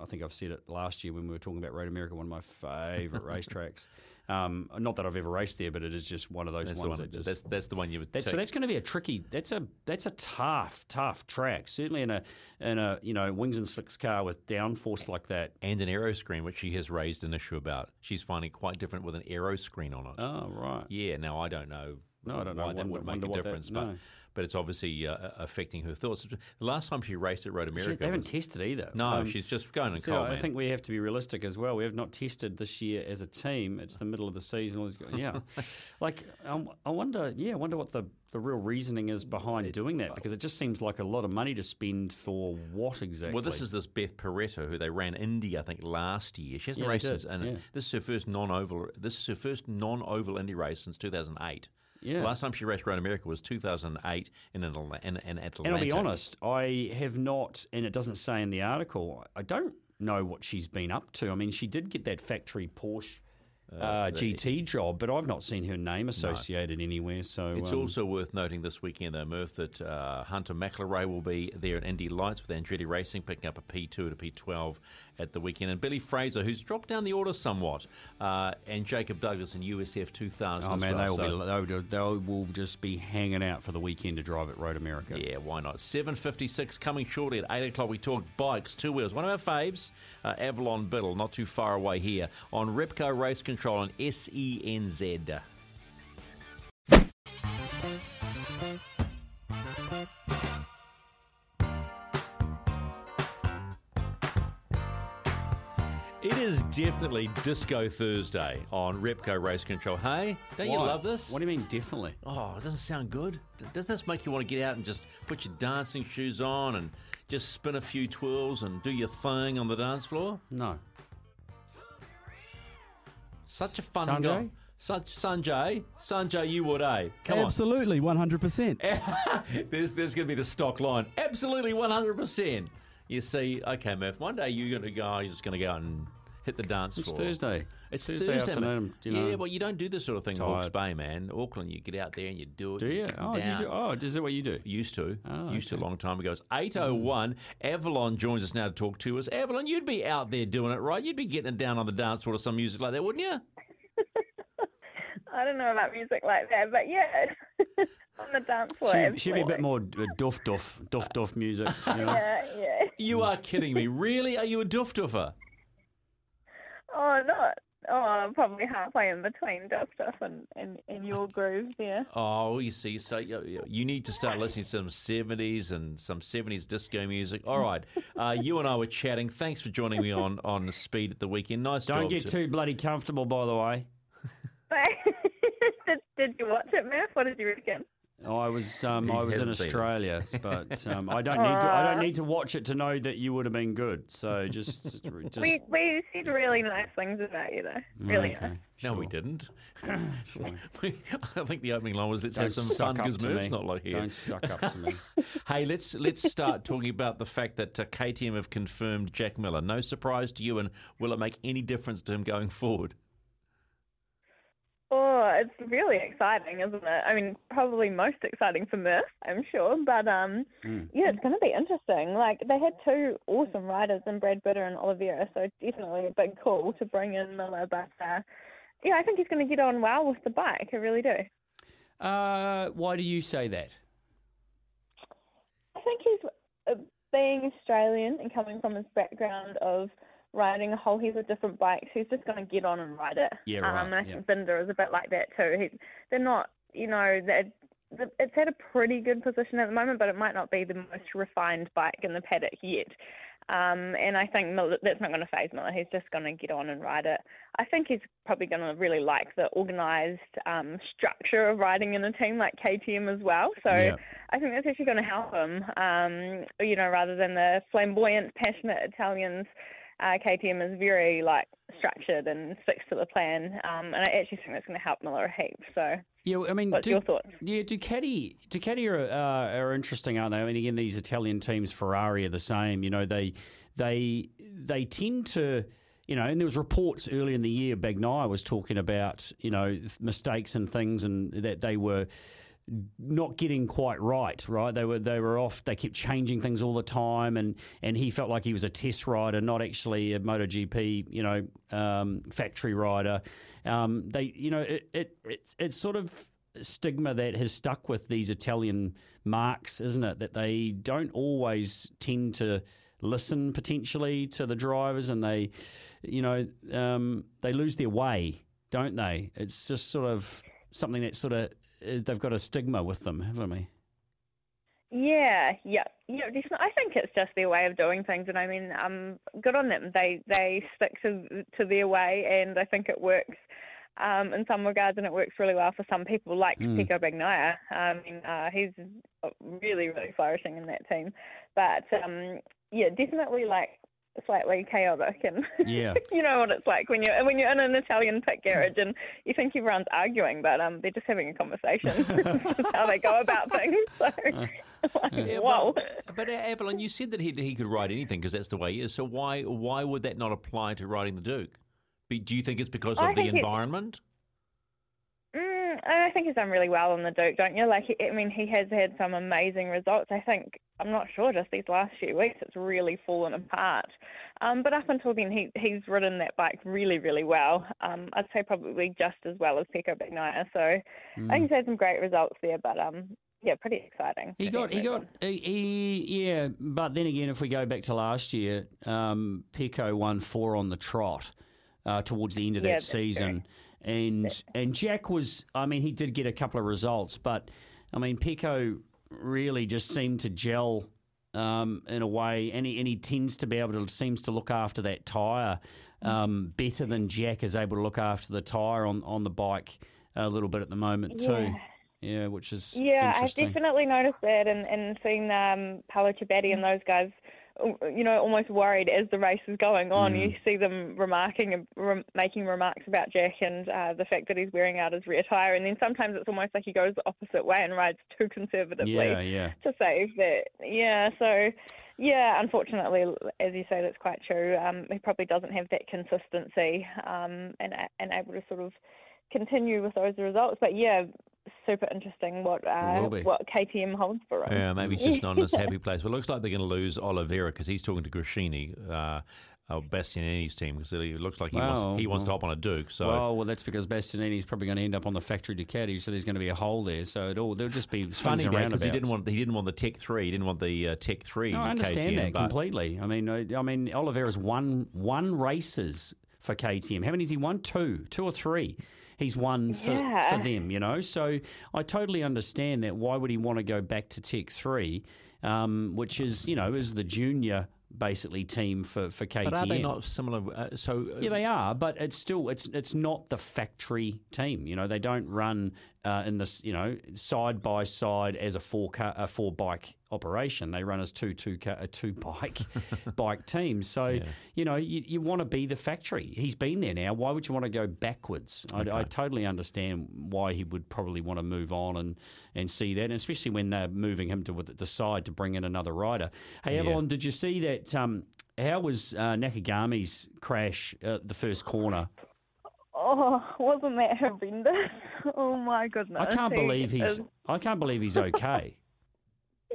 I think I've said it last year when we were talking about Road America, one of my favourite racetracks. Um, not that I've ever raced there, but it is just one of those That's ones one. that just That's, that's the one you would. that's, so that's going to be a tricky. That's a that's a tough tough track. Certainly in a in a you know wings and slicks car with downforce like that. and an aero screen, which she has raised an issue about. She's finding quite different with an aero screen on it. Oh right. Yeah, now I don't know. No, I don't know. why that would make a what that- difference, no. but but it's obviously uh, affecting her thoughts. The last time she raced at Road She- America, they haven't was- tested either. no, Um, she's just going and so cold, I man. think we have to be realistic as well. We have not tested this year as a team. It's the middle of the season. all these Yeah, like um, I wonder. Yeah, I wonder what the, the real reasoning is behind doing that because it just seems like a lot of money to spend for what exactly. Well, this is this Beth Paretta who they ran Indy, I think, last year. She hasn't Yeah, raced since, and yeah. this is her first non-oval. This is her first non-oval Indy race since 2008. Yeah. The last time she raced Road America was 2008 in, Atla- in, in Atlanta. And I'll be honest, I have not, and it doesn't say in the article, I don't know what she's been up to. I mean, she did get that factory Porsche uh, GT job, but I've not seen her name associated anywhere. So It's um, also worth noting this weekend, though, Murph, that uh, Hunter McElroy will be there at Indy Lights with Andretti Racing, picking up a P2 to P12 at the weekend. And Billy Fraser, who's dropped down the order somewhat, uh, and Jacob Douglas in USF 2000. Oh as man, well. they will So- be they will, they will just be hanging out for the weekend to drive at Road America. Yeah, why not? 7.56 coming shortly at 8 o'clock. We talk bikes, two wheels. One of our faves, uh, Avalon Biddle, not too far away here on Repco Race Control on E SENZ. Definitely Disco Thursday on Repco Race Control. Hey, don't you Why? love this? What do you mean, definitely? Oh, it doesn't sound good. Doesn't this make you want to get out and just put your dancing shoes on and just spin a few twirls and do your thing on the dance floor? No. Such a fun Sanjay? guy. Such Sanjay, Sanjay, you would, eh? Come Absolutely, 100%. there's there's going to be the stock line. Absolutely, one hundred percent. You see, okay, Murph. One day you're going to go. You're just going to go and hit the dance floor. It's floor. Thursday. It's Thursday Thursday, afternoon, mate. you know. yeah, well, you don't do this sort of thing in Hawke's Tired. Bay, man. Auckland, you get out there and you do it. Do you? Oh, do you do, oh, is that what you do? Used to. Oh, Used to a long time ago. It's 8.01. Avalon joins us now to talk to us. Avalon, you'd be out there doing it, right? You'd be getting it down on the dance floor to some music like that, wouldn't you? I don't know about music like that, but yeah, on the dance floor. She'd be a bit more uh, duff duff duff duff music. You know? Yeah, yeah. You are kidding me. Really? Are you a doof doofer? Oh, not. Oh, probably halfway in between Duff Duff and, and, and your groove there. Oh, you see, so you, you need to start listening to some 70s and some 70s disco music. All right. Uh, you and I were chatting. Thanks for joining me on, on Speed at the weekend. Nice Don't job get to- too bloody comfortable, by the way. did, did you watch it, Murph? What did you reckon? I was um, I was in hasn't seen it. Australia, but um, I don't need to I don't need to watch it to know that you would have been good. So just just, just We, we said really nice things about you, though. Really okay, nice. No, we didn't. Sure. I think the opening line was let's Don't have some suck fun because to me. not like here. Don't suck up to me. Hey, let's let's start talking about the fact that uh, KTM have confirmed Jack Miller. No surprise to you, and will it make any difference to him going forward? Oh, it's really exciting, isn't it? I mean, probably most exciting for Murph, I'm sure. But um, Mm. yeah, it's going to be interesting. Like they had two awesome riders in Brad Binder and Oliveira, so definitely a big call to bring in Miller. But uh, yeah, I think he's going to get on well with the bike. I really do. Uh, why do you say that? I think he's uh, being Australian and coming from his background of riding a whole heap of different bikes. He's just going to get on and ride it. Yeah, right, Um, and I yeah. think Binder is a bit like that too. He, they're not, you know, they're, it's at a pretty good position at the moment, but it might not be the most refined bike in the paddock yet. Um, and I think Miller, that's not going to phase Miller. He's just going to get on and ride it. I think he's probably going to really like the organised um, structure of riding in a team like KTM as well. So Yeah. I think that's actually going to help him. Um, you know, rather than the flamboyant, passionate Italians, uh, KTM is very like structured and sticks to the plan. Um, and I actually think that's going to help Miller a heap. So Yeah, I mean, what's do, your thoughts? Yeah, Ducati, Ducati are, uh, are interesting, aren't they? I mean, again, these Italian teams, Ferrari are the same. You know, they they they tend to, you know, and there was reports early in the year. Bagnaia was talking about, you know, mistakes and things, and that they were not getting quite right, right? They were they were off. They kept changing things all the time, and and he felt like he was a test rider, not actually a MotoGP, you know, um, factory rider. Um, they, you know, it, it it's it's sort of stigma that has stuck with these Italian marks, isn't it? That they don't always tend to listen potentially to the drivers, and they, you know, um, they lose their way, don't they? It's just sort of something that sort of is, they've got a stigma with them, haven't we? Yeah, yeah, yeah. Definitely. I think it's just their way of doing things, and I mean, um, good on them. They they stick to to their way, and I think it works. Um, in some regards, and it works really well for some people, like Mm. Pecco Bagnaia. I mean, uh, he's really, really flourishing in that team. But um, yeah, definitely like slightly chaotic, and Yeah. you know what it's like when you're when you're in an Italian pit garage and you think everyone's arguing, but um, they're just having a conversation. That's how they go about things. So, like, Yeah, whoa. But, but uh, Evelyn, you said that he, he could ride anything because that's the way he is. So why why would that not apply to riding the Duke? Be, do you think it's because I of the environment? Mm, I think he's done really well on the Duke, don't you? Like, he, I mean, he has had some amazing results. I think I'm not sure just these last few weeks it's really fallen apart. Um, but up until then, he he's ridden that bike really, really well. Um, I'd say probably just as well as Pecco Bagnaia. So I think he's had some great results there. But um, yeah, pretty exciting. He got, he got, he, he, yeah. But then again, if we go back to last year, um, Pecco won four on the trot uh, towards the end of Yeah, that that's true. season, and and Jack was, I mean, he did get a couple of results, but I mean, Pecco really just seemed to gel. Um, in a way, and he, and he tends to be able to seems to look after that tire um, better than Jack is able to look after the tire on, on the bike a little bit at the moment too. Yeah. Which is Yeah, I've definitely noticed that, and and seeing um, Paolo Ciabatti and those guys, you know, almost worried as the race is going on. Mm. You see them remarking, rem- making remarks about Jack and uh, the fact that he's wearing out his rear tire, and then sometimes it's almost like he goes the opposite way and rides too conservatively Yeah, yeah. to save that. Yeah, so Yeah, unfortunately, as you say, that's quite true. Um, he probably doesn't have that consistency um, and and able to sort of continue with those results. But yeah, super interesting what uh, what KTM holds for us. Yeah, maybe he's just not in his happy place. Well, it looks like they're going to lose Oliveira because he's talking to Gresini, uh, uh, Bastianini's team, because it looks like he Well, wants he wants to hop on a Duke. So well, well, that's because Bastianini's probably going to end up on the factory Ducati, so there's going to be a hole there. So it all there'll just be it's swings funny because he didn't want he didn't want the Tech Three, he didn't want the uh, Tech Three. No, I understand KTM, that completely. I mean, uh, I mean, Oliveira's won one races for KTM. How many has he won? Two, two or three. He's won for, Yeah. for them, you know. So I totally understand that. Why would he want to go back to Tech Three, um, which is you know is the junior basically team for for KTM? But are they not similar? Uh, so uh, Yeah, they are, but it's still it's it's not the factory team. You know, they don't run uh, in this you know side by side as a four car, a four bike operation. They run as two two car, a two bike bike team. So you know you, you want to be the factory. He's been there now. Why would you want to go backwards? I, I totally understand why he would probably want to move on and and see that, and especially when they're moving him to the side to bring in another rider. Hey, Yeah. Avalon, did you see that? Um, how was uh, Nakagami's crash at the first corner? Oh, wasn't that horrendous? Oh my goodness! I can't believe he's. Um, I can't believe he's okay.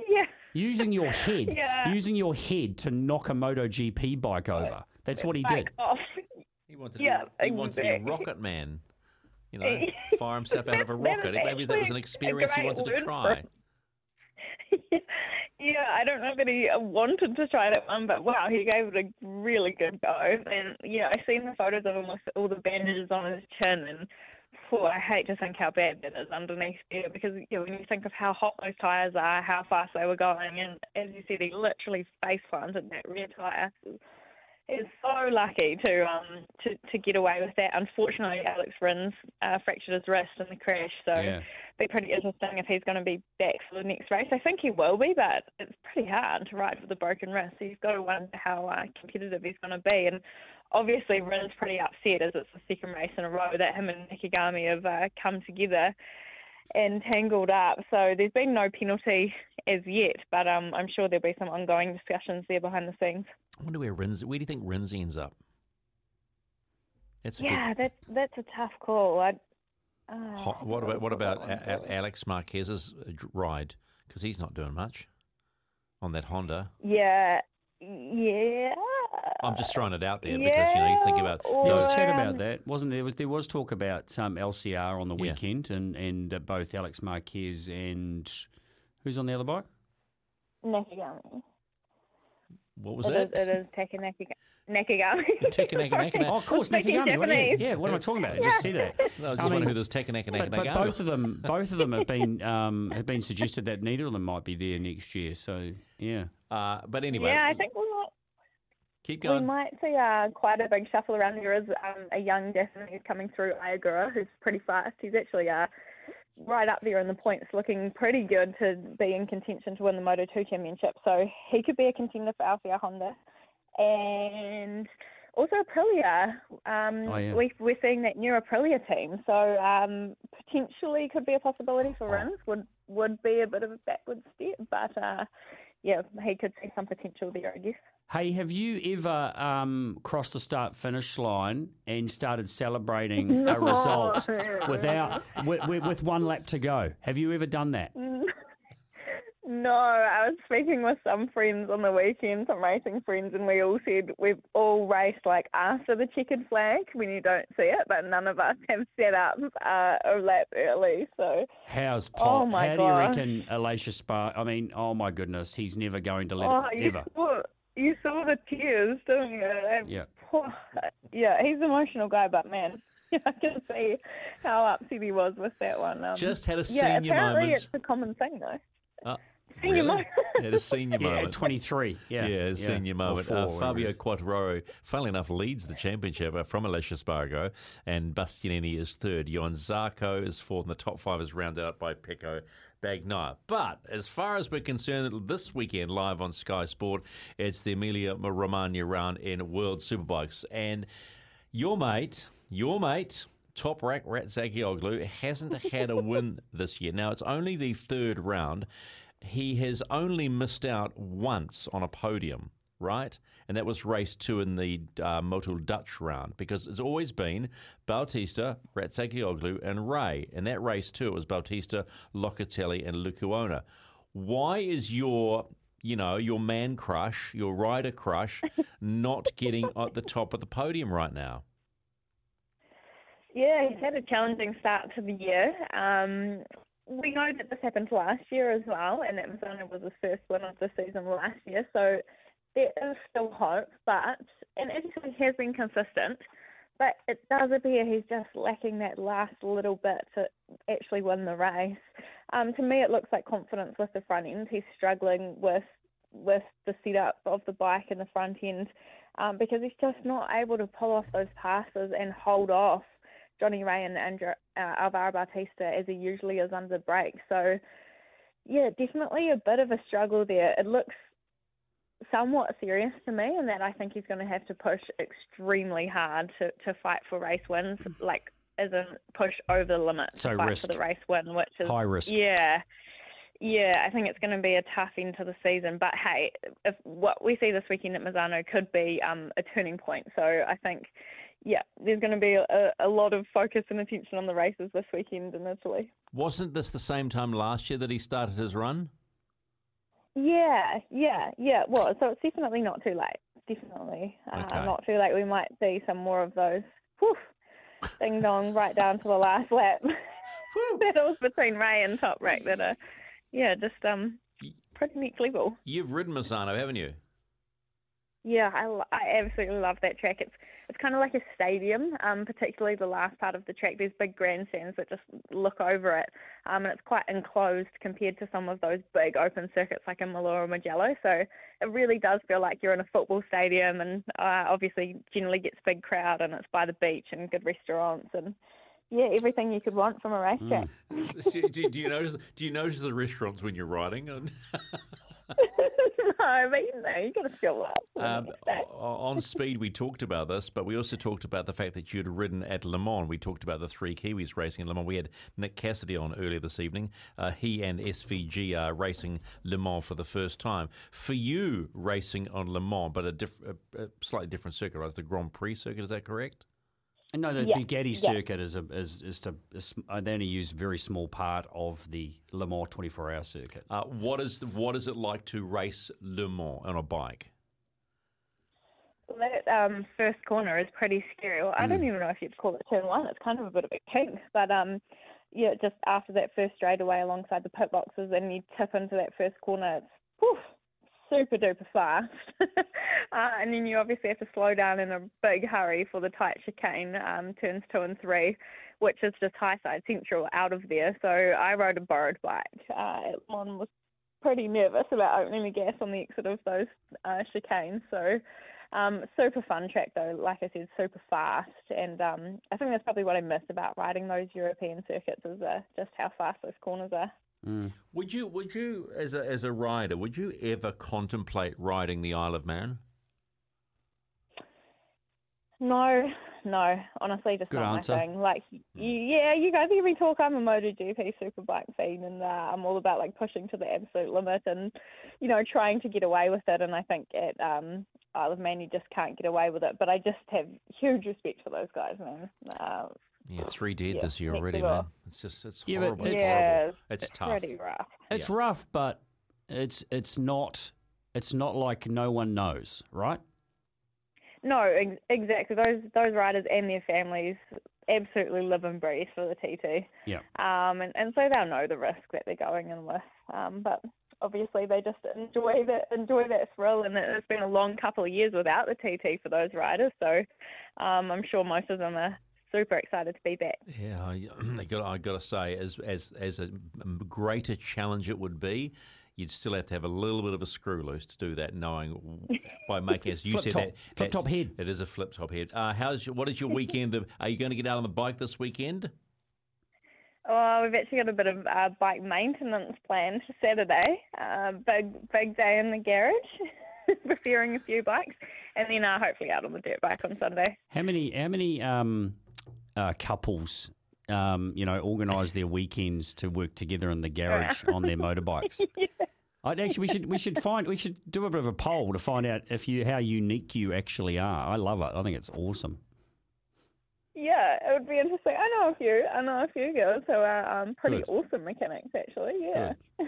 yeah. Using your head, Yeah. using your head to knock a MotoGP bike over. That's what he did. Off. he wanted Yeah, to, he wanted to be exactly. Rocket Man. You know, fire himself out of a That- that rocket. Maybe that was an experience he wanted to word for try. yeah, I don't know that he wanted to try that one, but wow, he gave it a really good go. And yeah, I've seen the photos of him with all the bandages on his chin, and oh, I hate to think how bad that is underneath there because you know, when you think of how hot those tyres are, how fast they were going, and as you said, he literally face planted that rear tyre. Is so lucky to um to, to get away with that. Unfortunately, Alex Rins uh, fractured his wrist in the crash, so Yeah. be pretty interesting if he's going to be back for the next race. I think he will be, but it's pretty hard to ride with a broken wrist. So you've got to wonder how uh, competitive he's going to be. And obviously, Rin's pretty upset as it's the second race in a row that him and Nakagami have uh, come together and tangled up. So there's been no penalty as yet, but um, I'm sure there'll be some ongoing discussions there behind the scenes. I wonder where Rins. Where do you think Rins ends up? That's a Yeah, good. that's that's a tough call. I, uh, Ho- What about what about A- A- Alex Marquez's uh, ride? Because he's not doing much on that Honda. Yeah, yeah. I'm just throwing it out there because you know you think about Yeah, There was chat um, about that, wasn't there? Was there was talk about um, LCR on the Yeah. weekend, and and uh, both Alex Marquez and who's on the other bike? Nakagami. What was It that? is, it is Takanaki- Nakagami. Takanaka, Oh, of course, Speaking Nakagami. Yeah, what am I talking about? I just said that. No, I was I just wondering mean, who those Takanaka, But, but both of them, both of them have been um, have been suggested that neither of them might be there next year. So yeah, Uh, but anyway, yeah, I think we might, keep going. we might see uh, quite a big shuffle around. There is um, a young Japanese coming through, Ayagura, who's pretty fast. He's actually uh, right up there in the points, looking pretty good to be in contention to win the Moto 2 championship. So he could be a contender for LCR Honda. And also Aprilia. Um, Oh, yeah. we, we're seeing that new Aprilia team. So um, potentially could be a possibility for Oh. Rins. Would, would be a bit of a backward step, but uh, yeah, he could see some potential there, I guess. Hey, have you ever um, crossed the start finish line and started celebrating a result without with, with, one lap to go? Have you ever done that? No, I was speaking with some friends on the weekend, some racing friends, and we all said we've all raced like after the checkered flag when you don't see it, but none of us have set up uh, a lap early. So How's Oh Paul? my how do you reckon Alicia Spar? I mean, oh my goodness, he's never going to let oh, it ever. You saw the tears, didn't you? And Yeah. poor- yeah, he's an emotional guy, but man. I can see how upset he was with that one. Um, Just had a senior yeah, senior apparently moment. it's a common thing though. Uh, Senior really? moment. Yeah, the senior Yeah, moment. 23. Yeah, Yeah, yeah. senior moment. four, Uh, Fabio is. Quartararo, funnily enough, leads the championship uh, from Aleix Espargaro, and Bastianini is third. Johan Zarco is fourth, and the top five is rounded out by Pecco Bagnaia. But as far as we're concerned, this weekend, live on Sky Sport, it's the Emilia Romagna round in World Superbikes. And your mate, your mate, Toprak Razgatlioglu hasn't had a win this year. Now, it's only the third round. he has only missed out once on a podium, right? And that was race two in the uh, Motul Dutch round because it's always been Bautista, Razgatlioglu, and Rea. And that race two, it was Bautista, Locatelli, and Lecuona. Why is your you know, your man crush, your rider crush, not getting at the top of the podium right now? Yeah, he's had a challenging start to the year. Um, we know that this happened last year as well, and that Misano was his first win of the season last year, so there is still hope. But, and he has been consistent, but it does appear he's just lacking that last little bit to actually win the race. Um, to me, it looks like confidence with the front end. He's struggling with with the setup of the bike in the front end um, because he's just not able to pull off those passes and hold off Johnny Rea and Andrew, uh, Alvaro Bautista as he usually is under brake. So, yeah, definitely a bit of a struggle there. It looks somewhat serious to me, and that I think he's going to have to push extremely hard to, to fight for race wins, like as a push over the limit So fight risk. for the race win, which is High risk. Yeah. Yeah, I think it's going to be a tough end to the season. But hey, if what we see this weekend at Misano could be um, a turning point. So I think, yeah, there's going to be a, a lot of focus and attention on the races this weekend in Italy. Wasn't this the same time last year that he started his run? Yeah, yeah, yeah. Well, so it's definitely not too late. Definitely uh, Okay. not too late. We might see some more of those. Whew, ding dong, right down to the last lap. Battles between Rea and Toprak that are, yeah, just um, pretty next level. You've ridden Misano, haven't you? Yeah, I, I absolutely love that track. It's it's kind of like a stadium, um, particularly the last part of the track. There's big grandstands that just look over it, um, and it's quite enclosed compared to some of those big open circuits like in Malura or Mugello. So it really does feel like you're in a football stadium, and uh, obviously generally gets big crowd, and it's by the beach and good restaurants and yeah, everything you could want from a racetrack. do, do- do you notice? Do you notice the restaurants when you're riding? no, but you know, you got to feel up. Um, next day. o- on speed, we talked about this, but we also talked about the fact that you'd ridden at Le Mans. We talked about the three Kiwis racing in Le Mans. We had Nick Cassidy on earlier this evening. Uh, he and SVG are racing Le Mans for the first time. For you, racing on Le Mans, but a, diff- a, a slightly different circuit, right? It's the Grand Prix circuit. Is that correct? And no, the Yeah, Bugatti yeah. circuit is a is, is to is, uh, they only use a very small part of the Le Mans 24 hour circuit. Uh, what is the, what is it like to race Le Mans on a bike? Well, that um, first corner is pretty scary. Well, I Mm. don't even know if you'd call it turn one. It's kind of a bit of a kink, but um, yeah, just after that first straightaway alongside the pit boxes, and you tip into that first corner, it's whew, super duper fast. uh, and then you obviously have to slow down in a big hurry for the tight chicane, um, turns two and three, which is just high side central out of there. So I rode a borrowed bike. Uh, was pretty nervous about opening the gas on the exit of those uh, chicanes. So um, super fun track though, like I said, super fast, and um, I think that's probably what I miss about riding those European circuits is uh, just how fast those corners are. Would you would you as a as a rider would you ever contemplate riding the Isle of Man? No, no, honestly, just Good not answer. my thing. Like, y yeah, you guys hear me talk. I'm a MotoGP superbike fiend, and uh, I'm all about like pushing to the absolute limit, and you know, trying to get away with it. And I think at um, Isle of Man, you just can't get away with it. But I just have huge respect for those guys, man. Uh, Yeah, three dead Yeah, this year already, man. It's just it's Yeah, horrible. It's, it's- yeah, horrible. It's tough. pretty rough. It's Yeah. rough, but it's it's not it's not like no one knows, right? No, ex- exactly. Those those riders and their families absolutely live and breathe for the TT. Yeah. Um, and, and so they'll know the risk that they're going in with. Um, but obviously they just enjoy that enjoy that thrill, and it- it's been a long couple of years without the TT for those riders. So um, I'm sure most of them are super excited to be back. Yeah, I, I got I got to say, as as as a greater challenge it would be, you'd still have to have a little bit of a screw loose to do that, knowing by making as you Flip said top- that flip that- top head. It is a flip top head. Uh, how's your, what is your weekend of? Are you going to get out on the bike this weekend? Oh, we've actually got a bit of uh, bike maintenance planned for Saturday. Uh, big big day in the garage, preparing a few bikes, and then uh, hopefully out on the dirt bike on Sunday. How many how many um, uh, couples um, you know organise their weekends to work together in the garage on their motorbikes? I'd actually we should we should find we should do a bit of a poll to find out if you how unique you actually are. I love it. I think it's awesome. Yeah, it would be interesting. I know a few. I know a few girls who are um, pretty Good. awesome mechanics, actually. Yeah.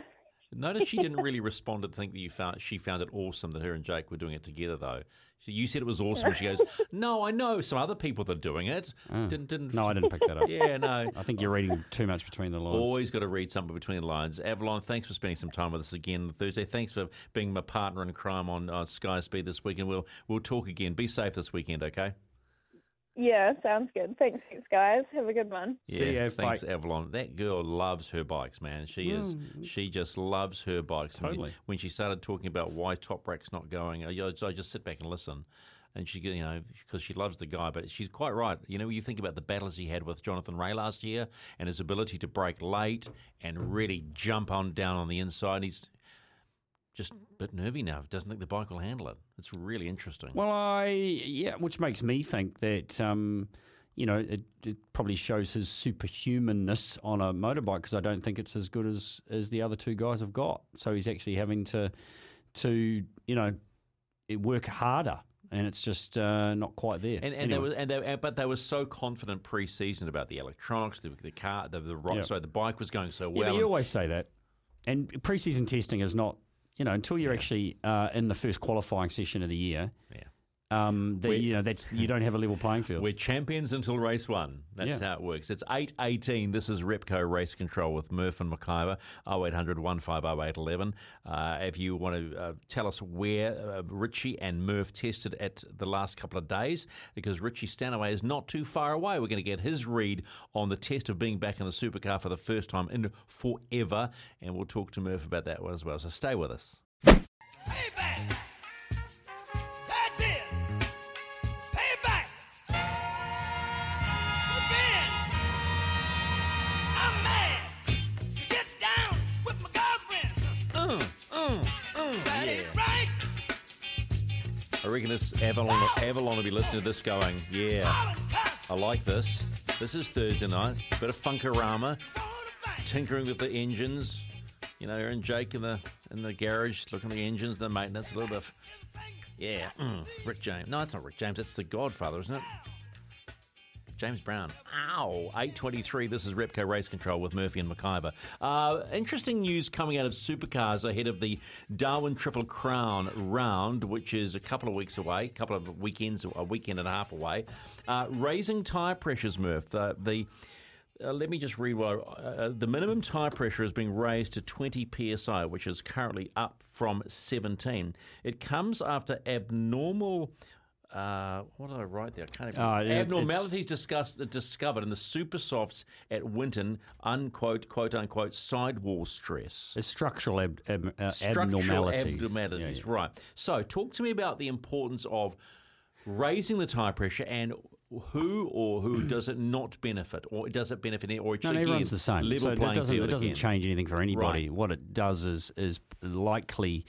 Notice she didn't really respond to think that you found she found it awesome that her and Jake were doing it together though. She, you said it was awesome. and She goes, "No, I know some other people that are doing it." Didn't didn't. No, I didn't pick that up. Yeah, no. I think you're reading too much between the lines. Always got to read something between the lines. Avalon, thanks for spending some time with us again on Thursday. Thanks for being my partner in crime on uh, Sky Speed this weekend. We'll we'll talk again. Be safe this weekend, okay? Yeah, sounds good. Thanks, thanks, guys. Have a good one. See ya, thanks, bye. Avalon. That girl loves her bikes, man. She is. Mm. She just loves her bikes. And Totally. when she started talking about why Toprak's not going, I, I just sit back and listen. And she, you know, because she loves the guy, but she's quite right. You know, you think about the battles he had with Jonathan Rea last year, and his ability to break late and really jump on down on the inside. He's just a bit nervy now. Doesn't think the bike will handle it. It's really interesting. Well, I yeah, which makes me think that um, you know it, it probably shows his superhumanness on a motorbike because I don't think it's as good as as the other two guys have got. So he's actually having to to you know work harder, and it's just uh, not quite there. And, and Anyway. they were, and they, but they were so confident pre-season about the electronics, the, the car, the, the rock. Yeah. So the bike was going so well. but you always say that. And preseason testing is not, you know, until you're actually uh, in the first qualifying session of the year. Yeah. Um, the, you know, that's you don't have a level playing field. We're champions until race one. That's Yeah. how it works. It's 8.18. This is Repco Race Control with Murph and McIver, 0800 150 uh, If you want to uh, tell us where uh, Richie and Murph tested at the last couple of days, because Richie Stanaway is not too far away. We're going to get his read on the test of being back in the supercar for the first time in forever, and we'll talk to Murph about that as well. So stay with us. Payback. I reckon this Avalon, Avalon will be listening to this going, yeah, I like this. This is Thursday night. Bit of funkorama, tinkering with the engines. You know, and Jake in the in the garage looking at the engines, the maintenance, a little bit. Of, yeah, mm, Rick James. No, it's not Rick James. It's the Godfather, isn't it? James Brown. Ow. 823. This is Repco Race Control with Murphy and McIver. Uh, interesting news coming out of supercars ahead of the Darwin Triple Crown round, which is a couple of weeks away, a couple of weekends, a weekend and a half away. Uh, raising tyre pressures, Murph. The, the uh, let me just read what uh, the minimum tire pressure is being raised to 20 psi, which is currently up from 17. It comes after abnormal. Uh, what did I write there? I can't even. Uh, abnormalities discussed, discovered in the super softs at Winton, unquote, quote unquote, sidewall stress. It's structural ab- ab- uh, Structural abnormalities. abnormalities, Yeah, yeah. right. So, talk to me about the importance of raising the tire pressure and who or who does it not benefit, or does it benefit, or No, everyone's the same. Level so it doesn't, field it doesn't again. change anything for anybody. Right. What it does is is likely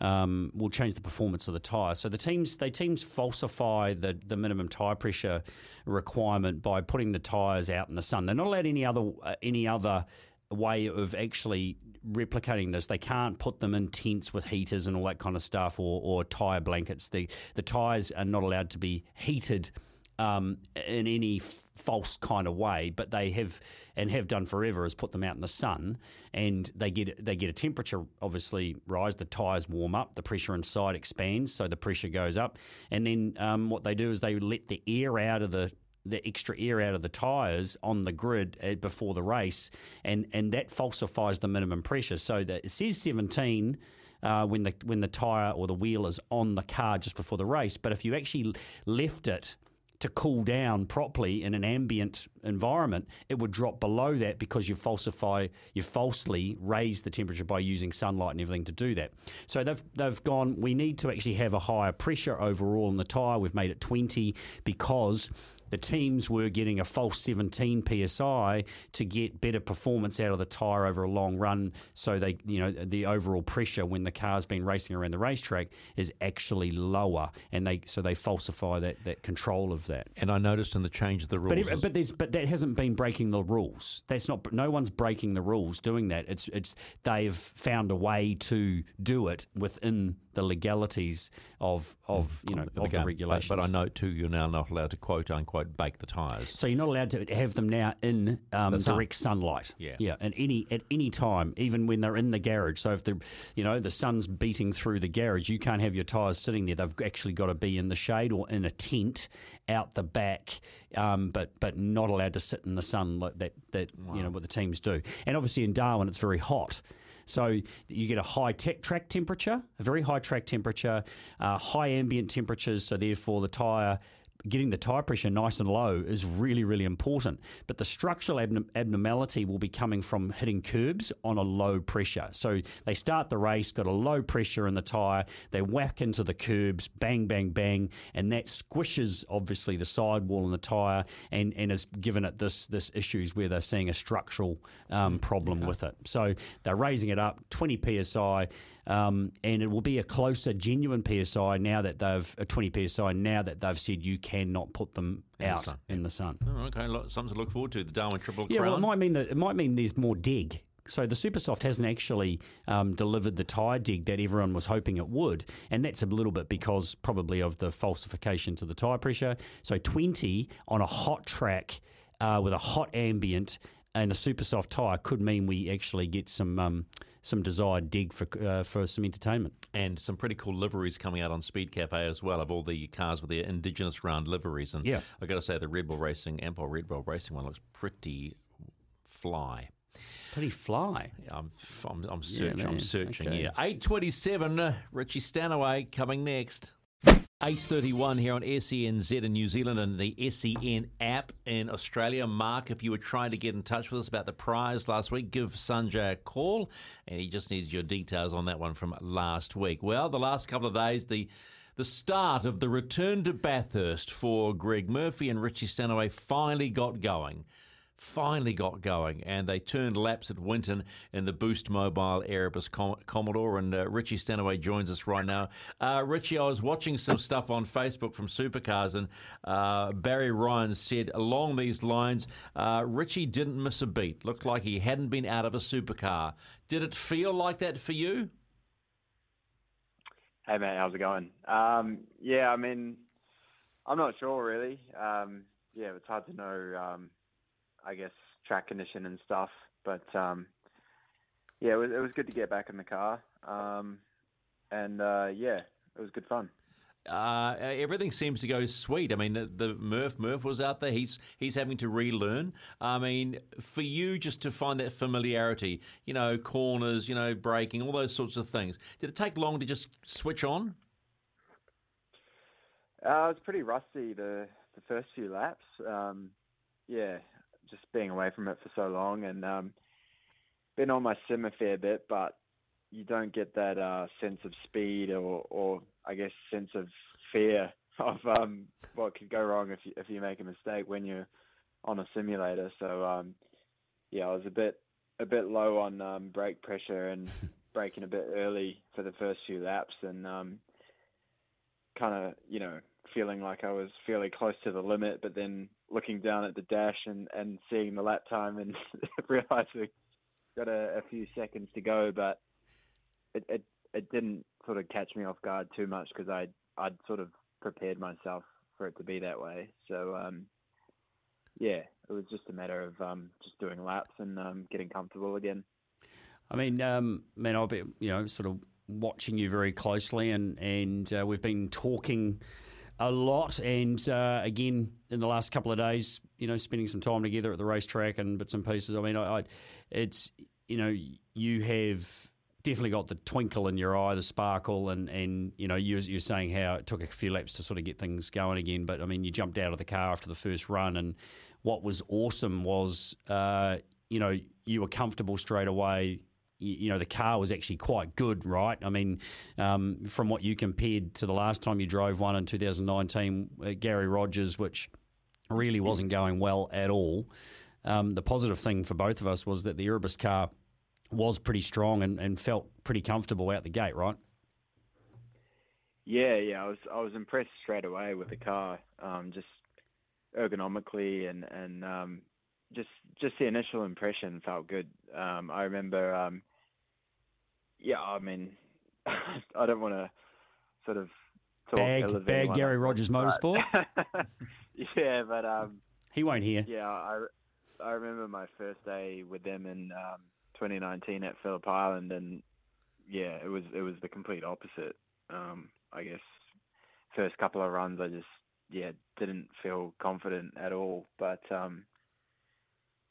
um, will change the performance of the tyre. So the teams they teams falsify the the minimum tyre pressure requirement by putting the tyres out in the sun. They're not allowed any other uh, any other way of actually replicating this. They can't put them in tents with heaters and all that kind of stuff or, or tyre blankets. The the tyres are not allowed to be heated um, in any false kind of way, but they have and have done forever is put them out in the sun, and they get they get a temperature obviously rise. The tires warm up, the pressure inside expands, so the pressure goes up, and then um, what they do is they let the air out of the the extra air out of the tires on the grid uh, before the race, and and that falsifies the minimum pressure. So that it says seventeen. Uh, when the when the tire or the wheel is on the car just before the race, but if you actually left it to cool down properly in an ambient environment, it would drop below that because you falsify, you falsely raise the temperature by using sunlight and everything to do that. So they've they've gone. We need to actually have a higher pressure overall in the tire. We've made it twenty because the teams were getting a false 17 psi to get better performance out of the tire over a long run. So they, you know, the overall pressure when the car's been racing around the racetrack is actually lower, and they so they falsify that that control of that. And I noticed in the change of the rules. But, ev- but there's but that hasn't been breaking the rules. That's not. No one's breaking the rules doing that. It's it's they've found a way to do it within the legalities of of you know of the the game. But- regulations. But, I note too, you're now not allowed to quote unquote bake the tyres. So you're not allowed to have them now in um, sun. direct sunlight. Yeah. yeah, at any at any time, even when they're in the garage. So if the you know the sun's beating through the garage, you can't have your tyres sitting there. They've actually got to be in the shade or in a tent out the back, um, but but not allowed to sit in the sun like that. That you know what the teams do. And obviously in Darwin, it's very hot. So you get a high tech track temperature, a very high track temperature, uh, high ambient temperatures. So therefore, the tyre getting the tyre pressure nice and low is really, really important. But the structural abnormality will be coming from hitting curbs on a low pressure. So they start the race, got a low pressure in the tyre, they whack into the curbs, bang, bang, bang, and that squishes obviously the sidewall and the tyre and, and has given it this this issues where they're seeing a structural um, problem with it. So they're raising it up 20 psi. Um, and it will be a closer, genuine PSI now that they've a 20 PSI now that they've said you cannot put them In the out sun, in the sun. Oh, okay, something to look forward to. The Darwin Triple Yeah, Crown. well, it might mean that it might mean there's more dig. So the Supersoft hasn't actually um, delivered the tyre dig that everyone was hoping it would, and that's a little bit because probably of the falsification to the tyre pressure. So 20 on a hot track uh, with a hot ambient and a Supersoft tyre could mean we actually get some um, some desired dig for uh, for some entertainment. and some pretty cool liveries coming out on Speed Cafe as well of all the cars with their indigenous round liveries. And Yeah. I've got to say, the Red Bull Racing, Ampol Red Bull Racing one looks pretty fly. Pretty fly. I'm, I'm, I'm searching. I'm searching. Okay. Yeah, eight twenty-seven. Uh, Richie Stanaway coming next. Eight thirty-one here on SENZ in New Zealand and the SEN app in Australia. Mark, if you were trying to get in touch with us about the prize last week, give Sanjay a call, and he just needs your details on that one from last week. Well, the last couple of days, the the start of the return to Bathurst for Greg Murphy and Richie Stanaway finally got going finally got going and they turned laps at Winton in the Boost Mobile Erebus Com- Commodore. And uh, Richie Stanaway joins us right now. Uh, Richie, I was watching some stuff on Facebook from Supercars, and uh, Barry Ryan said along these lines uh, Richie didn't miss a beat. Looked like he hadn't been out of a supercar. Did it feel like that for you? Hey mate, how's it going? Um, yeah, I mean, I'm not sure really. Um, yeah, it's hard to know. Um, I guess track condition and stuff, but um, yeah, it was, it was good to get back in the car, um, and uh, yeah, it was good fun. Uh, everything seems to go sweet. I mean, the, the Murph Murph was out there. He's he's having to relearn. I mean, for you just to find that familiarity, you know, corners, you know, braking, all those sorts of things. Did it take long to just switch on? Uh, I was pretty rusty the the first few laps. Um, yeah, just being away from it for so long, and um, been on my sim a fair bit, but you don't get that uh, sense of speed or, or I guess sense of fear of um, what could go wrong if you if you make a mistake when you're on a simulator. So um, yeah, I was a bit a bit low on um, brake pressure and braking a bit early for the first few laps, and um, kind of you know feeling like I was fairly close to the limit, but then looking down at the dash and, and seeing the lap time and realizing got a, a few seconds to go, but it, it it didn't sort of catch me off guard too much because I I'd sort of prepared myself for it to be that way. So um, yeah, it was just a matter of um, just doing laps and um, getting comfortable again. I mean, um, man, I'll be you know sort of watching you very closely, and and uh, we've been talking a lot, and uh, again in the last couple of days, you know, spending some time together at the racetrack and bits and pieces. I mean, I, I it's you know you have definitely got the twinkle in your eye, the sparkle, and and you know you're, you're saying how it took a few laps to sort of get things going again. But I mean, you jumped out of the car after the first run, and what was awesome was uh, you know you were comfortable straight away. You, know the car was actually quite good, right? I mean, um, from what you compared to the last time you drove one in 2019, uh, Garry Rogers, which really wasn't going well at all. Um, the positive thing for both of us was that the Erebus car was pretty strong and, and felt pretty comfortable out the gate, right? Yeah, yeah, I was I was impressed straight away with the car, um, just ergonomically and and um, just just the initial impression felt good. Um, I remember, um, yeah, I mean, I don't want to sort of talk Bag- bag Garry Rogers Motorsport? yeah, but um, He won't hear. yeah, I I remember my first day with them in um, 2019 at Phillip Island, and yeah, it was it was the complete opposite. Um, I guess first couple of runs, I just yeah didn't feel confident at all. But um,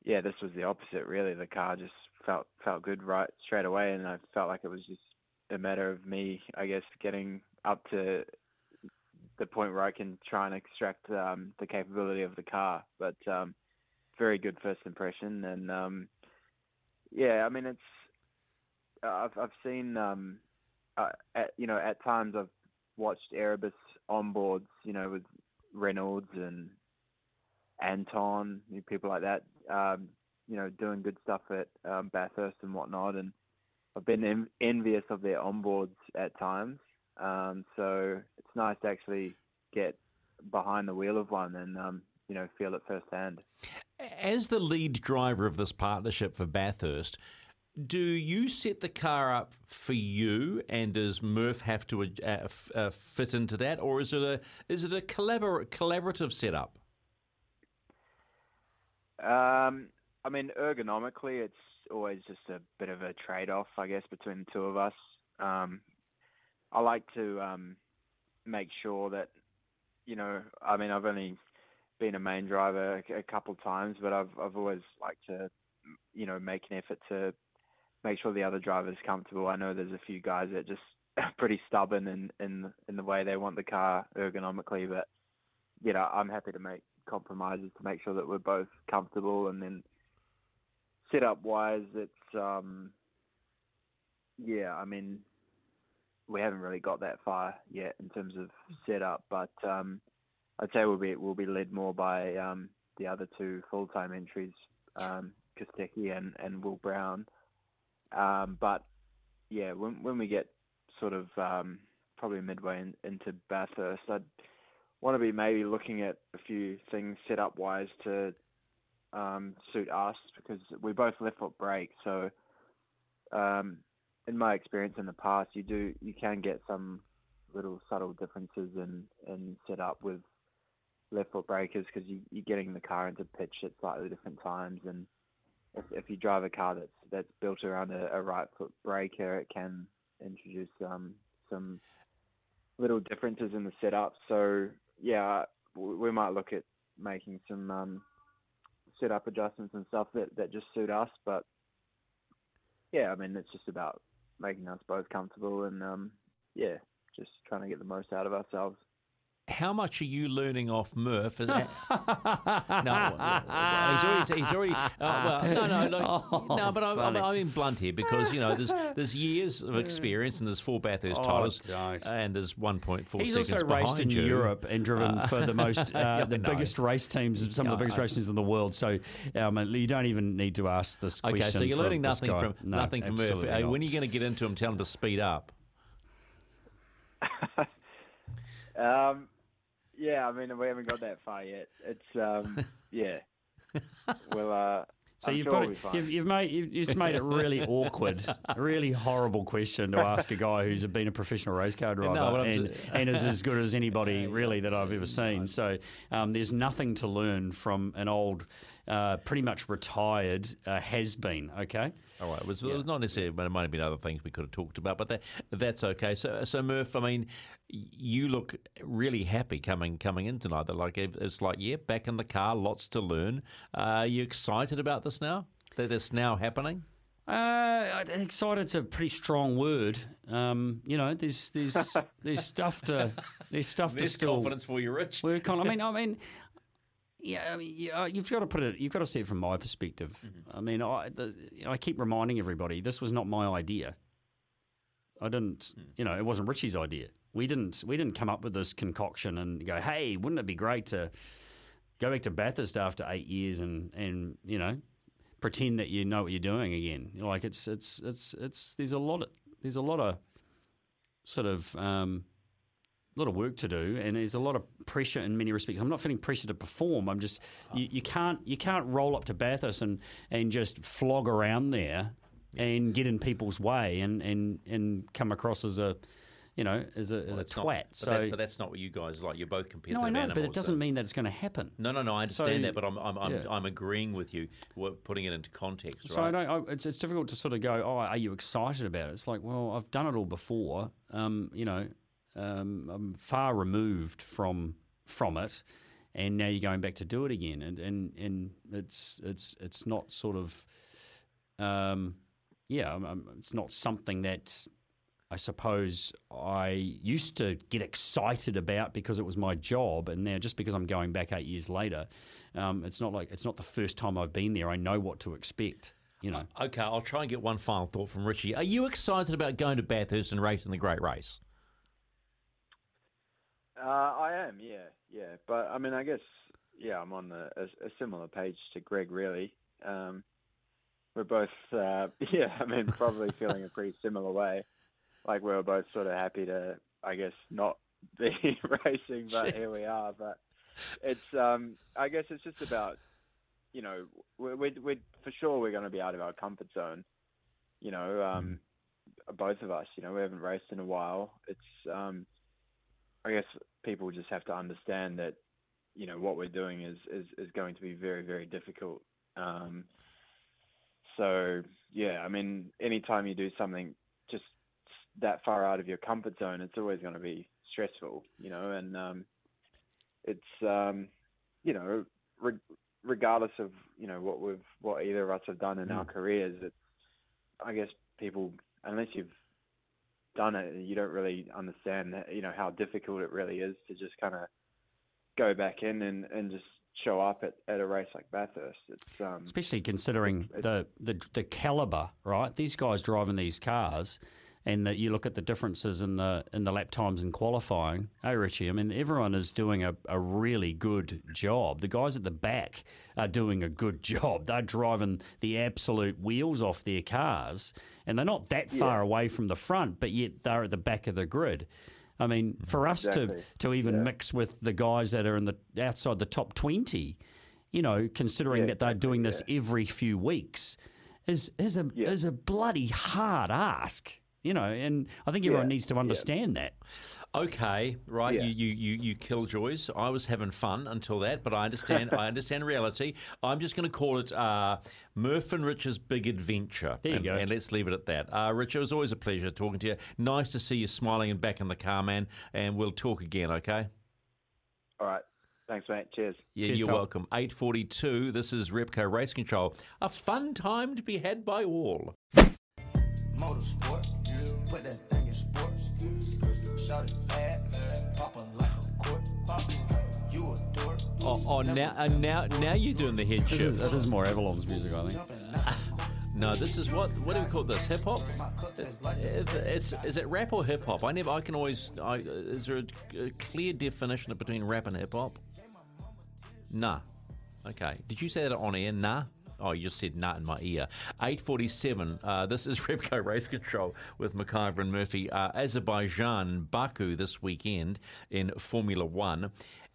yeah, this was the opposite. Really, the car just felt felt good right straight away, and I felt like it was just a matter of me, I guess, getting up to the point where I can try and extract um, the capability of the car. But um, very good first impression, and um, yeah, I mean it's I've I've seen um, uh, at you know at times I've watched Erebus onboards, you know, with Reynolds and Anton, people like that, um, you know, doing good stuff at um, Bathurst and whatnot, and I've been en- envious of their onboards at times. Um, so it's nice to actually get behind the wheel of one and um, you know feel it firsthand. As the lead driver of this partnership for Bathurst, do you set the car up for you, and does Murph have to uh, f- uh, fit into that, or is it a is it a collabor- collaborative setup? Um, I mean, ergonomically, it's always just a bit of a trade-off, I guess, between the two of us. Um, I like to um, make sure that, you know, I mean, I've only been a main driver a, couple of times, but I've I've always liked to, you know, make an effort to make sure the other driver's comfortable. I know there's a few guys that just are pretty stubborn in the way they want the car ergonomically, but you know, I'm happy to make compromises to make sure that we're both comfortable and then setup wise it's um yeah, I mean we haven't really got that far yet in terms of setup, but um I'd say we'll be we'll be led more by um the other two full time entries, um Kostecki and, and Will Brown. Um but yeah, when when we get sort of um probably midway in, into Bathurst, I'd want to be maybe looking at a few things set up wise to um, suit us because we both left foot brake. So, um, in my experience in the past, you do you can get some little subtle differences in in setup with left foot breakers because you, you're getting the car into pitch at slightly different times, and if, if you drive a car that's that's built around a, a right foot breaker, it can introduce um, some little differences in the setup. So yeah, we might look at making some um, setup adjustments and stuff that, that just suit us. But yeah, I mean, it's just about making us both comfortable and um, yeah, just trying to get the most out of ourselves. How much are you learning off Murph? Is that- no, he's already. He's already. Uh, well, no, no, no, no. But I'm, I'm. I'm being blunt here because you know there's there's years of experience and there's four Bathurst Oh, titles don't. and there's 1.4 He's seconds also behind raced in you. Europe and driven Uh, for the most, uh, the know. biggest race teams, some of the biggest I- race teams in the world. So um, you don't even need to ask this question. Okay, so you're learning nothing guy. from No, nothing from Murph. absolutely not. when are you going to get into him? Tell him to speed up. Um, yeah, I mean, we haven't got that far yet. It's um, yeah. Well, uh, So I'm you've sure put we'll it, you've, you've made you've just made it really awkward, really horrible question to ask a guy who's been a professional race car driver but I'm and, and is as good as anybody really that I've ever seen. So um, there's nothing to learn from an old, uh, pretty much retired uh, has been. Okay. All right, it was, it was not necessarily, but it might have been other things we could have talked about, but that, that's okay. So, so Murph, I mean, you look really happy coming coming in tonight. That like it's like, yeah, back in the car, lots to learn. Uh, are you excited about this now? That it's now happening? Uh, excited's a pretty strong word. Um, you know, there's there's there's stuff to there's stuff to still confidence for you, Rich. work on. I mean, I mean, yeah, I mean, yeah, you've got to put it. You've got to see it from my perspective. Mm-hmm. I mean, I the, I keep reminding everybody this was not my idea. I didn't, Hmm. you know, it wasn't Richie's idea. We didn't we didn't come up with this concoction and go, hey, wouldn't it be great to go back to Bathurst after eight years and and you know pretend that you know what you're doing again. Like it's it's it's it's there's a lot of there's a lot of sort of um, a lot of work to do, and there's a lot of pressure in many respects. I'm not feeling pressure to perform. I'm just you, you can't you can't roll up to Bathurst and, and just flog around there and get in people's way and, and, and come across as a you know as a as Well, a it's not- twat. but, so that- but that's not what you guys like. You're both competitive no, I know, animals. but it doesn't so- mean that it's going to happen. No, no, no. I understand So- that, but I'm I'm, I'm, yeah. I'm agreeing with you. We're putting it into context, So right? I don't. I, it's, it's difficult to sort of go. Oh, are you excited about it? It's like, well, I've done it all before. Um, you know, um, I'm far removed from from it, and now you're going back to do it again, and and, and it's it's it's not sort of, um, yeah, I'm, I'm- it's not something that. I suppose I used to get excited about because it was my job, and now just because I'm going back eight years later, um, it's not like it's not the first time I've been there. I know what to expect. You know, Okay, I'll try and get one final thought from Richie. Are you excited about going to Bathurst and racing the Great Race? Uh, I am, yeah, yeah. But I mean, I guess, yeah, I'm on the, a, a similar page to Greg. Really, um, we're both, uh, yeah. I mean, probably feeling a pretty similar way. Like we were both sort of happy to, I guess, not be racing, but here we are. But it's, um, I guess, it's just about, you know, we're, we're, we're for sure we're going to be out of our comfort zone. You know, um, both of us. You know, we haven't raced in a while. It's, um, I guess people just have to understand that, you know, what we're doing is is, is going to be very very difficult. Um, so yeah, I mean, anytime you do something just that far out of your comfort zone, it's always going to be stressful, you know, and um, it's um, you know, re- regardless of you know what we've what either of us have done in our careers, it's I guess people unless you've done it, you don't really understand that, you know how difficult it really is to just kind of go back in and, and just show up at, at a race like Bathurst. It's um, especially considering the, the the caliber, right? These guys driving these cars, and that you look at the differences in the in the lap times in qualifying. Hey, Richie, I mean everyone is doing a, a really good job. The guys at the back are doing a good job. They're driving the absolute wheels off their cars, and they're not that far away from the front, but yet they're at the back of the grid. I mean, mm-hmm. for us Exactly. to to even mix with the guys that are in the outside the top twenty, you know, considering Yeah, that they're doing this every few weeks, is is a is a bloody hard ask. You know, and I think everyone Yeah, needs to understand that. Okay, right. Yeah. You, you you you killjoys. I was having fun until that, but I understand. I understand reality. I'm just going to call it uh, Murph and Rich's big adventure. There you and, go. And let's leave it at that. Uh, Rich, it was always a pleasure talking to you. Nice to see you smiling and back in the car, man. And we'll talk again. Okay. all right. Thanks, mate. Cheers. Yeah, Cheers, you're pal. welcome. 842. This is Repco Race Control. A fun time to be had by all. Motorsport, put that thing in sports. Shot it bad, pop her like a court. You a dork. Oh, oh now, uh, now, now you're doing the head This shift. is, this is more Avalon's music, I think. No, this is what what do we call this? Hip hop? It's is it rap or hip hop? I never. I can always. I, is there a, a clear definition between rap and hip hop? Nah. Okay. Did you say that on air? Nah. Oh, you just said nah in my ear. 847. Uh, this is Repco Race Control with McIver and Murphy. Uh, Azerbaijan, Baku this weekend in Formula One.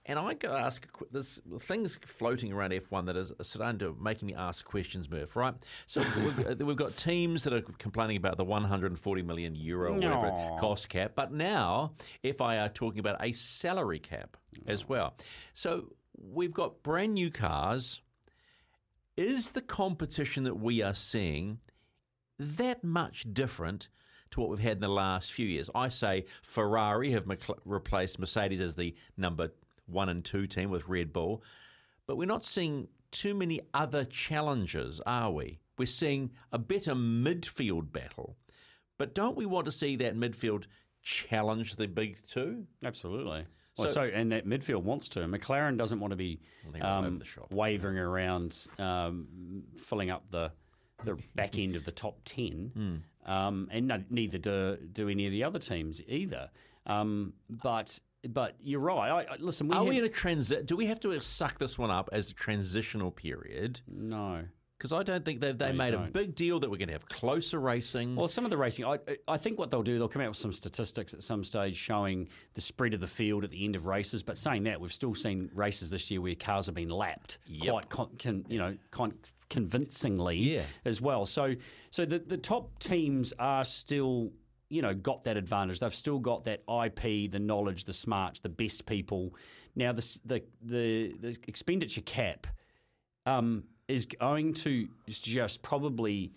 And I got to ask, there's things floating around F1 that is starting to making me ask questions, Murph. Right? So we've, we've got teams that are complaining about the 140 million euro whatever cost cap, but now FIA are talking about a salary cap as well. So we've got brand new cars. Is the competition that we are seeing that much different to what we've had in the last few years? I say Ferrari have replaced Mercedes as the number one and two team with Red Bull, but we're not seeing too many other challenges, are we? We're seeing a better midfield battle, but don't we want to see that midfield challenge the big two? Absolutely. Well, So- so, and that midfield wants to. McLaren doesn't want to be they're all over um, wavering around, um, filling up the the back end of the top ten, um, and no, neither do do any of the other teams either. Um, but but you're right. I, I, listen, we Are we in a transit? Do we have to suck this one up as a transitional period? no. Because I don't think they've they No, made a big deal that we're going to have closer racing. Well, some of the racing, I, I think what they'll do, they'll come out with some statistics at some stage showing the spread of the field at the end of races. But saying that, we've still seen races this year where cars have been lapped Yep. quite, con, con, you know, con, convincingly Yeah. as well. So, so the the top teams are still. You know, got that advantage. They've still got that IP, the knowledge, the smarts, the best people. Now, the the the, the expenditure cap um, is going to just probably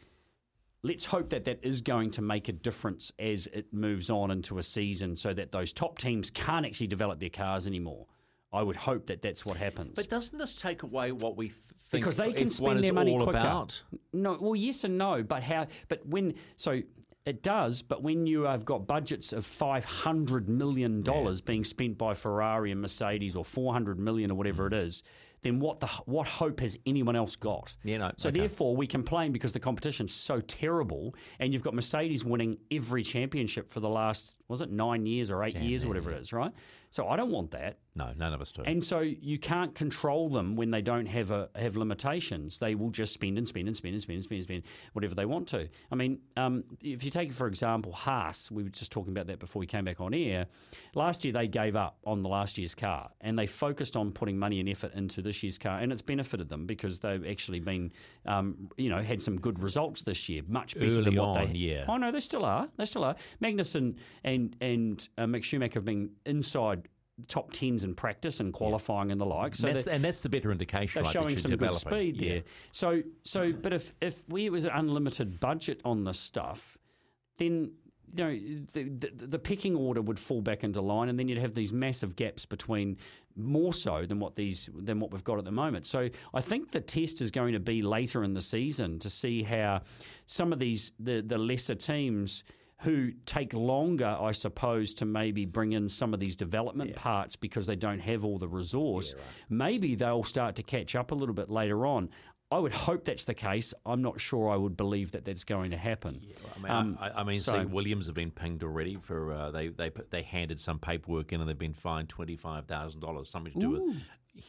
let's hope that that is going to make a difference as it moves on into a season so that those top teams can't actually develop their cars anymore. I would hope that that's what happens. but doesn't this take away what we th- think because they can spend their money all quicker. about? No, well, yes and no, but how? But when so it does, but when you have got budgets of five hundred million dollars being spent by Ferrari and Mercedes, or four hundred million or whatever it is, then what the what hope has anyone else got? Yeah, no, So okay. therefore, we complain because the competition's so terrible, and you've got Mercedes winning every championship for the last was it nine years or eight years or whatever it is, right? So I don't want that. No, none of us do. And so you can't control them when they don't have a have limitations. They will just spend and spend and spend and spend and spend and spend whatever they want to. I mean, um, if you take for example Haas, we were just talking about that before we came back on air. Last year they gave up on the last year's car and they focused on putting money and effort into this year's car, and it's benefited them because they've actually been, um, you know, had some good results this year, much better Early than what on, they. yeah. Oh no, they still are. They still are. Magnussen and and uh, Mick Schumacher have been inside top tens in practice and qualifying and the like. So that's, they're, and that's the better indication. they're right, showing some good speed Yeah. there. So so, but if if we it was an unlimited budget on this stuff, then. You know, the, the, the pecking order would fall back into line, and then you'd have these massive gaps between more so than what these than what we've got at the moment. So I think the test is going to be later in the season to see how some of these the the lesser teams who take longer, I suppose, to maybe bring in some of these development parts because they don't have all the resource. Maybe they'll start to catch up a little bit later on. I would hope that's the case. I'm not sure I would believe that that's going to happen. I mean, Um, I, I mean, so- see, Williams have been pinged already for uh, they they they handed some paperwork in and they've been fined twenty five thousand dollars, something to do with.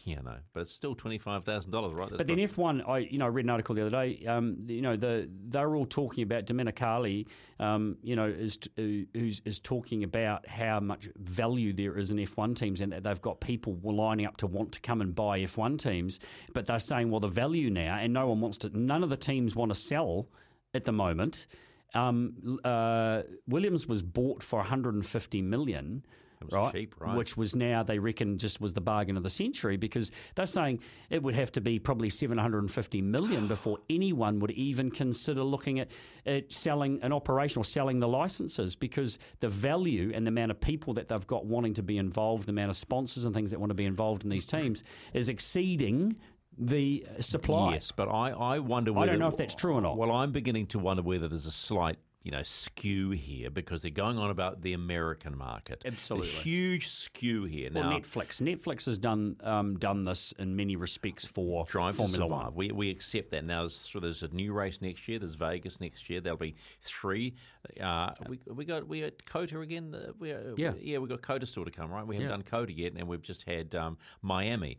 Yeah, no, but it's still twenty five thousand dollars, right? That's But then not- F1, I you know I read an article the other day. Um, you know the they're all talking about Domenicali. Um, you know is uh, who's is talking about how much value there is in F1 teams and that they've got people lining up to want to come and buy F1 teams. But they're saying well the value now and no one wants to. None of the teams want to sell at the moment. Um, uh, Williams was bought for 150 million. Right, cheap, right? Which was now they reckon just was the bargain of the century because they're saying it would have to be probably 750 million before anyone would even consider looking at, at selling an operation or selling the licenses because the value and the amount of people that they've got wanting to be involved, the amount of sponsors and things that want to be involved in these teams is exceeding the supply. Yes, but I, I wonder I don't know if that's true or not. Well, I'm beginning to wonder whether there's a slight, you know, skew here because they're going on about the American market. Absolutely. A huge skew here. Well, now, Netflix. Netflix has done um, done this in many respects for Drive Formula to One. We, we accept that. Now, there's, so there's a new race next year. There's Vegas next year. There'll be three. Uh, we, we got we got Cota again. Uh, We, uh, Yeah. yeah, we got Cota still to come, right? We haven't Yeah. done Cota yet, and we've just had um, Miami.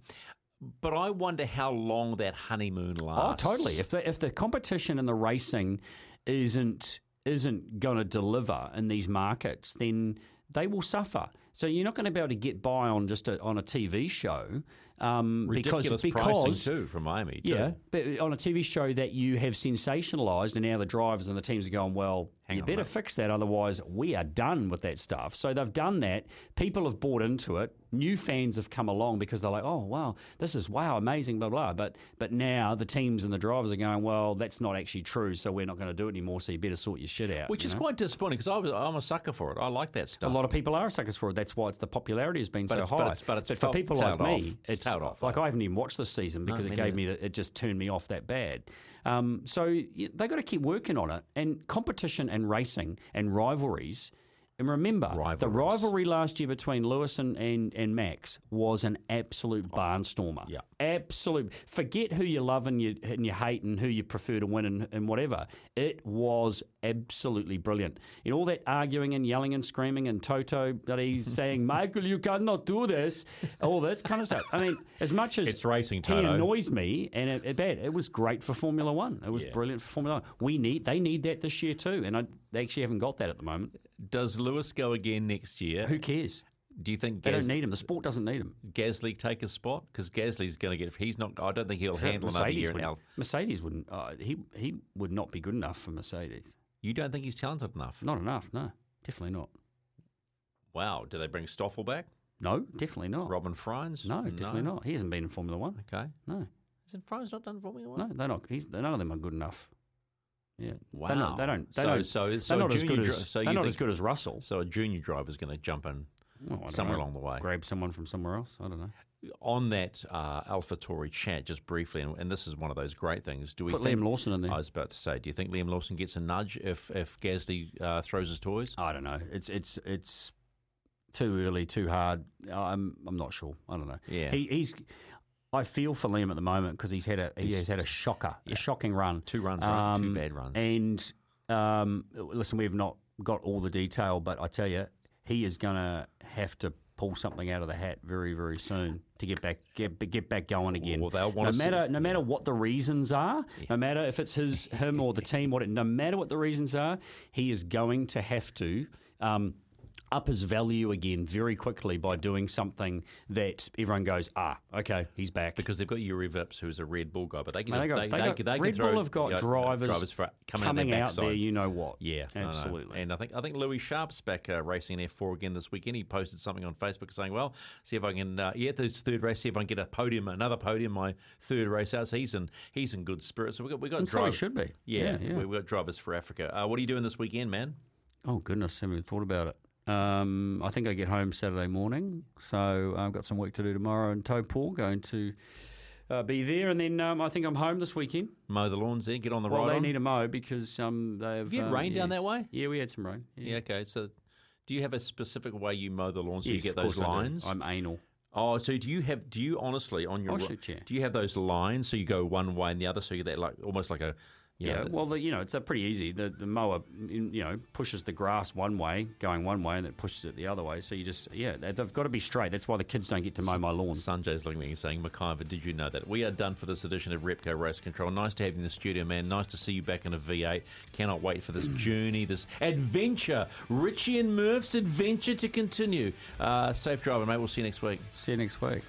But I wonder how long that honeymoon lasts. Oh, lasts. totally. If the if the competition and the racing isn't isn't going to deliver in these markets, then they will suffer. So you're not going to be able to get by on just a, on a TV show um, ridiculous because because too from Miami. Too. yeah, but on a TV show that you have sensationalised, and now the drivers and the teams are going, well, Hang you on, better mate. fix that, otherwise we are done with that stuff. So they've done that. People have bought into it. New fans have come along because they're like, oh wow, this is wow, amazing, blah blah. But but now the teams and the drivers are going, well, that's not actually true. So we're not going to do it anymore. So you better sort your shit out. Which you is know? quite disappointing because I was I'm a sucker for it. I like that stuff. A lot of people are suckers for it. That's why the popularity has been But so high. but it's- but it's for people like tailed me. It's it's tailed off, like though. I haven't even watched this season because me it gave neither. me it just turned me off that bad. Um, so y- they got to keep working on it. And competition and racing and rivalries And remember, the rivalry last year between Lewis and, and, and Max was an absolute barnstormer. Yeah. Absolute. Forget who you love and you, and you hate and who you prefer to win and, and whatever. It was absolutely brilliant. And all that arguing and yelling and screaming and Toto bloody saying, Michael, you cannot do this, all that kind of stuff. I mean, as much as It's racing, he Toto. annoys me and it, it bad, it was great for Formula One. It was Yeah. brilliant for Formula One. We need, they need that this year too. And I, they actually haven't got that at the moment. Does Lewis go again next year? Who cares? Do you think They don't need him. The sport doesn't need him. Gasly take his spot? Because Gasly's going to get. He's not. I don't think he'll handle another Mercedes, year in Al. Mercedes wouldn't. Uh, he he would not be good enough for Mercedes. You don't think he's talented enough? Not enough. No, definitely not. Wow. Do they bring Stoffel back? No, definitely not. Robin Frijns? No, definitely not. He hasn't been in Formula One. Okay. No, Hasn't Frijns not done Formula One? no, they're not. He's, none of them are good enough. Yeah. Wow. They're not. They don't. They so, don't. so, so they're not a as junior good dri- as. so they're you not think, as good as Russell. So a junior driver's going to jump in Well, somewhere know. along the way. Grab someone from somewhere else. I don't know. On that uh, AlphaTauri chat, just briefly, and, and this is one of those great things. Do we Put think, Liam Lawson in there. I was about to say, do you think Liam Lawson gets a nudge if if Gasly uh, throws his toys? I don't know. It's it's it's too early, too hard. I'm I'm not sure. I don't know. Yeah. He, he's. I feel for Liam at the moment because he's had a he He's- had a shocker, Yeah. a shocking run. Two runs, right? Two Um, bad runs. And um, listen, we've not got all the detail, but I tell you, he is going to have to pull something out of the hat very, very soon to get back get get back going again. Well, they'll no wanna see- matter no matter what the reasons are, no matter if it's his him or the team, what it, no matter what the reasons are, he is going to have to. Um, up his value again very quickly by doing something that everyone goes, ah, okay, he's back. because they've got Juri Vips, who's a Red Bull guy, but they can Mate, just, they got- they, they got- they can Red Bull have got you know, drivers drivers for coming, coming out, there, you know what? Yeah, I absolutely. And I think I think Louis Sharp's back uh, racing in F4 again this weekend. He posted something on Facebook saying, "Well, see if I can, uh, yeah, this third race, see if I can get a podium, another podium, my third race out." So he's in he's in good spirits. So we got we got he drivers. should be. Yeah, Yeah, yeah. we've got drivers for Africa. Uh, what are you doing this weekend, man? Oh goodness, I haven't even thought about it. Um, I think I get home Saturday morning, so I've got some work to do tomorrow in Topol. Going to uh, be there, and then um, I think I'm home this weekend. Mow the lawns there, get on the well, ride. they on? need a mow because um, they've. Have you had um, rain down that way? Yeah, we had some rain. Yeah, okay. So, do you have a specific way you mow the lawn so Yes, you get those course I do. lines? I'm anal. Oh, so do you have? Do you honestly on your? Oh, shit, yeah. Do you have those lines so you go one way and the other, so you get that like almost like a, you Yeah, know, well, the, you know, it's pretty easy. The, the mower, you know, pushes the grass one way, going one way, and it pushes it the other way. So you just, yeah, they- they've got to be straight. That's why the kids don't get to mow my lawn. Sanjay's looking at me and saying, McIver, did you know that? We are done for this edition of Repco Race Control. Nice to have you in the studio, man. Nice to see you back in a V8. Cannot wait for this journey, this adventure. Richie and Murph's adventure to continue. Uh, safe driving, mate. We'll see you next week. See you next week.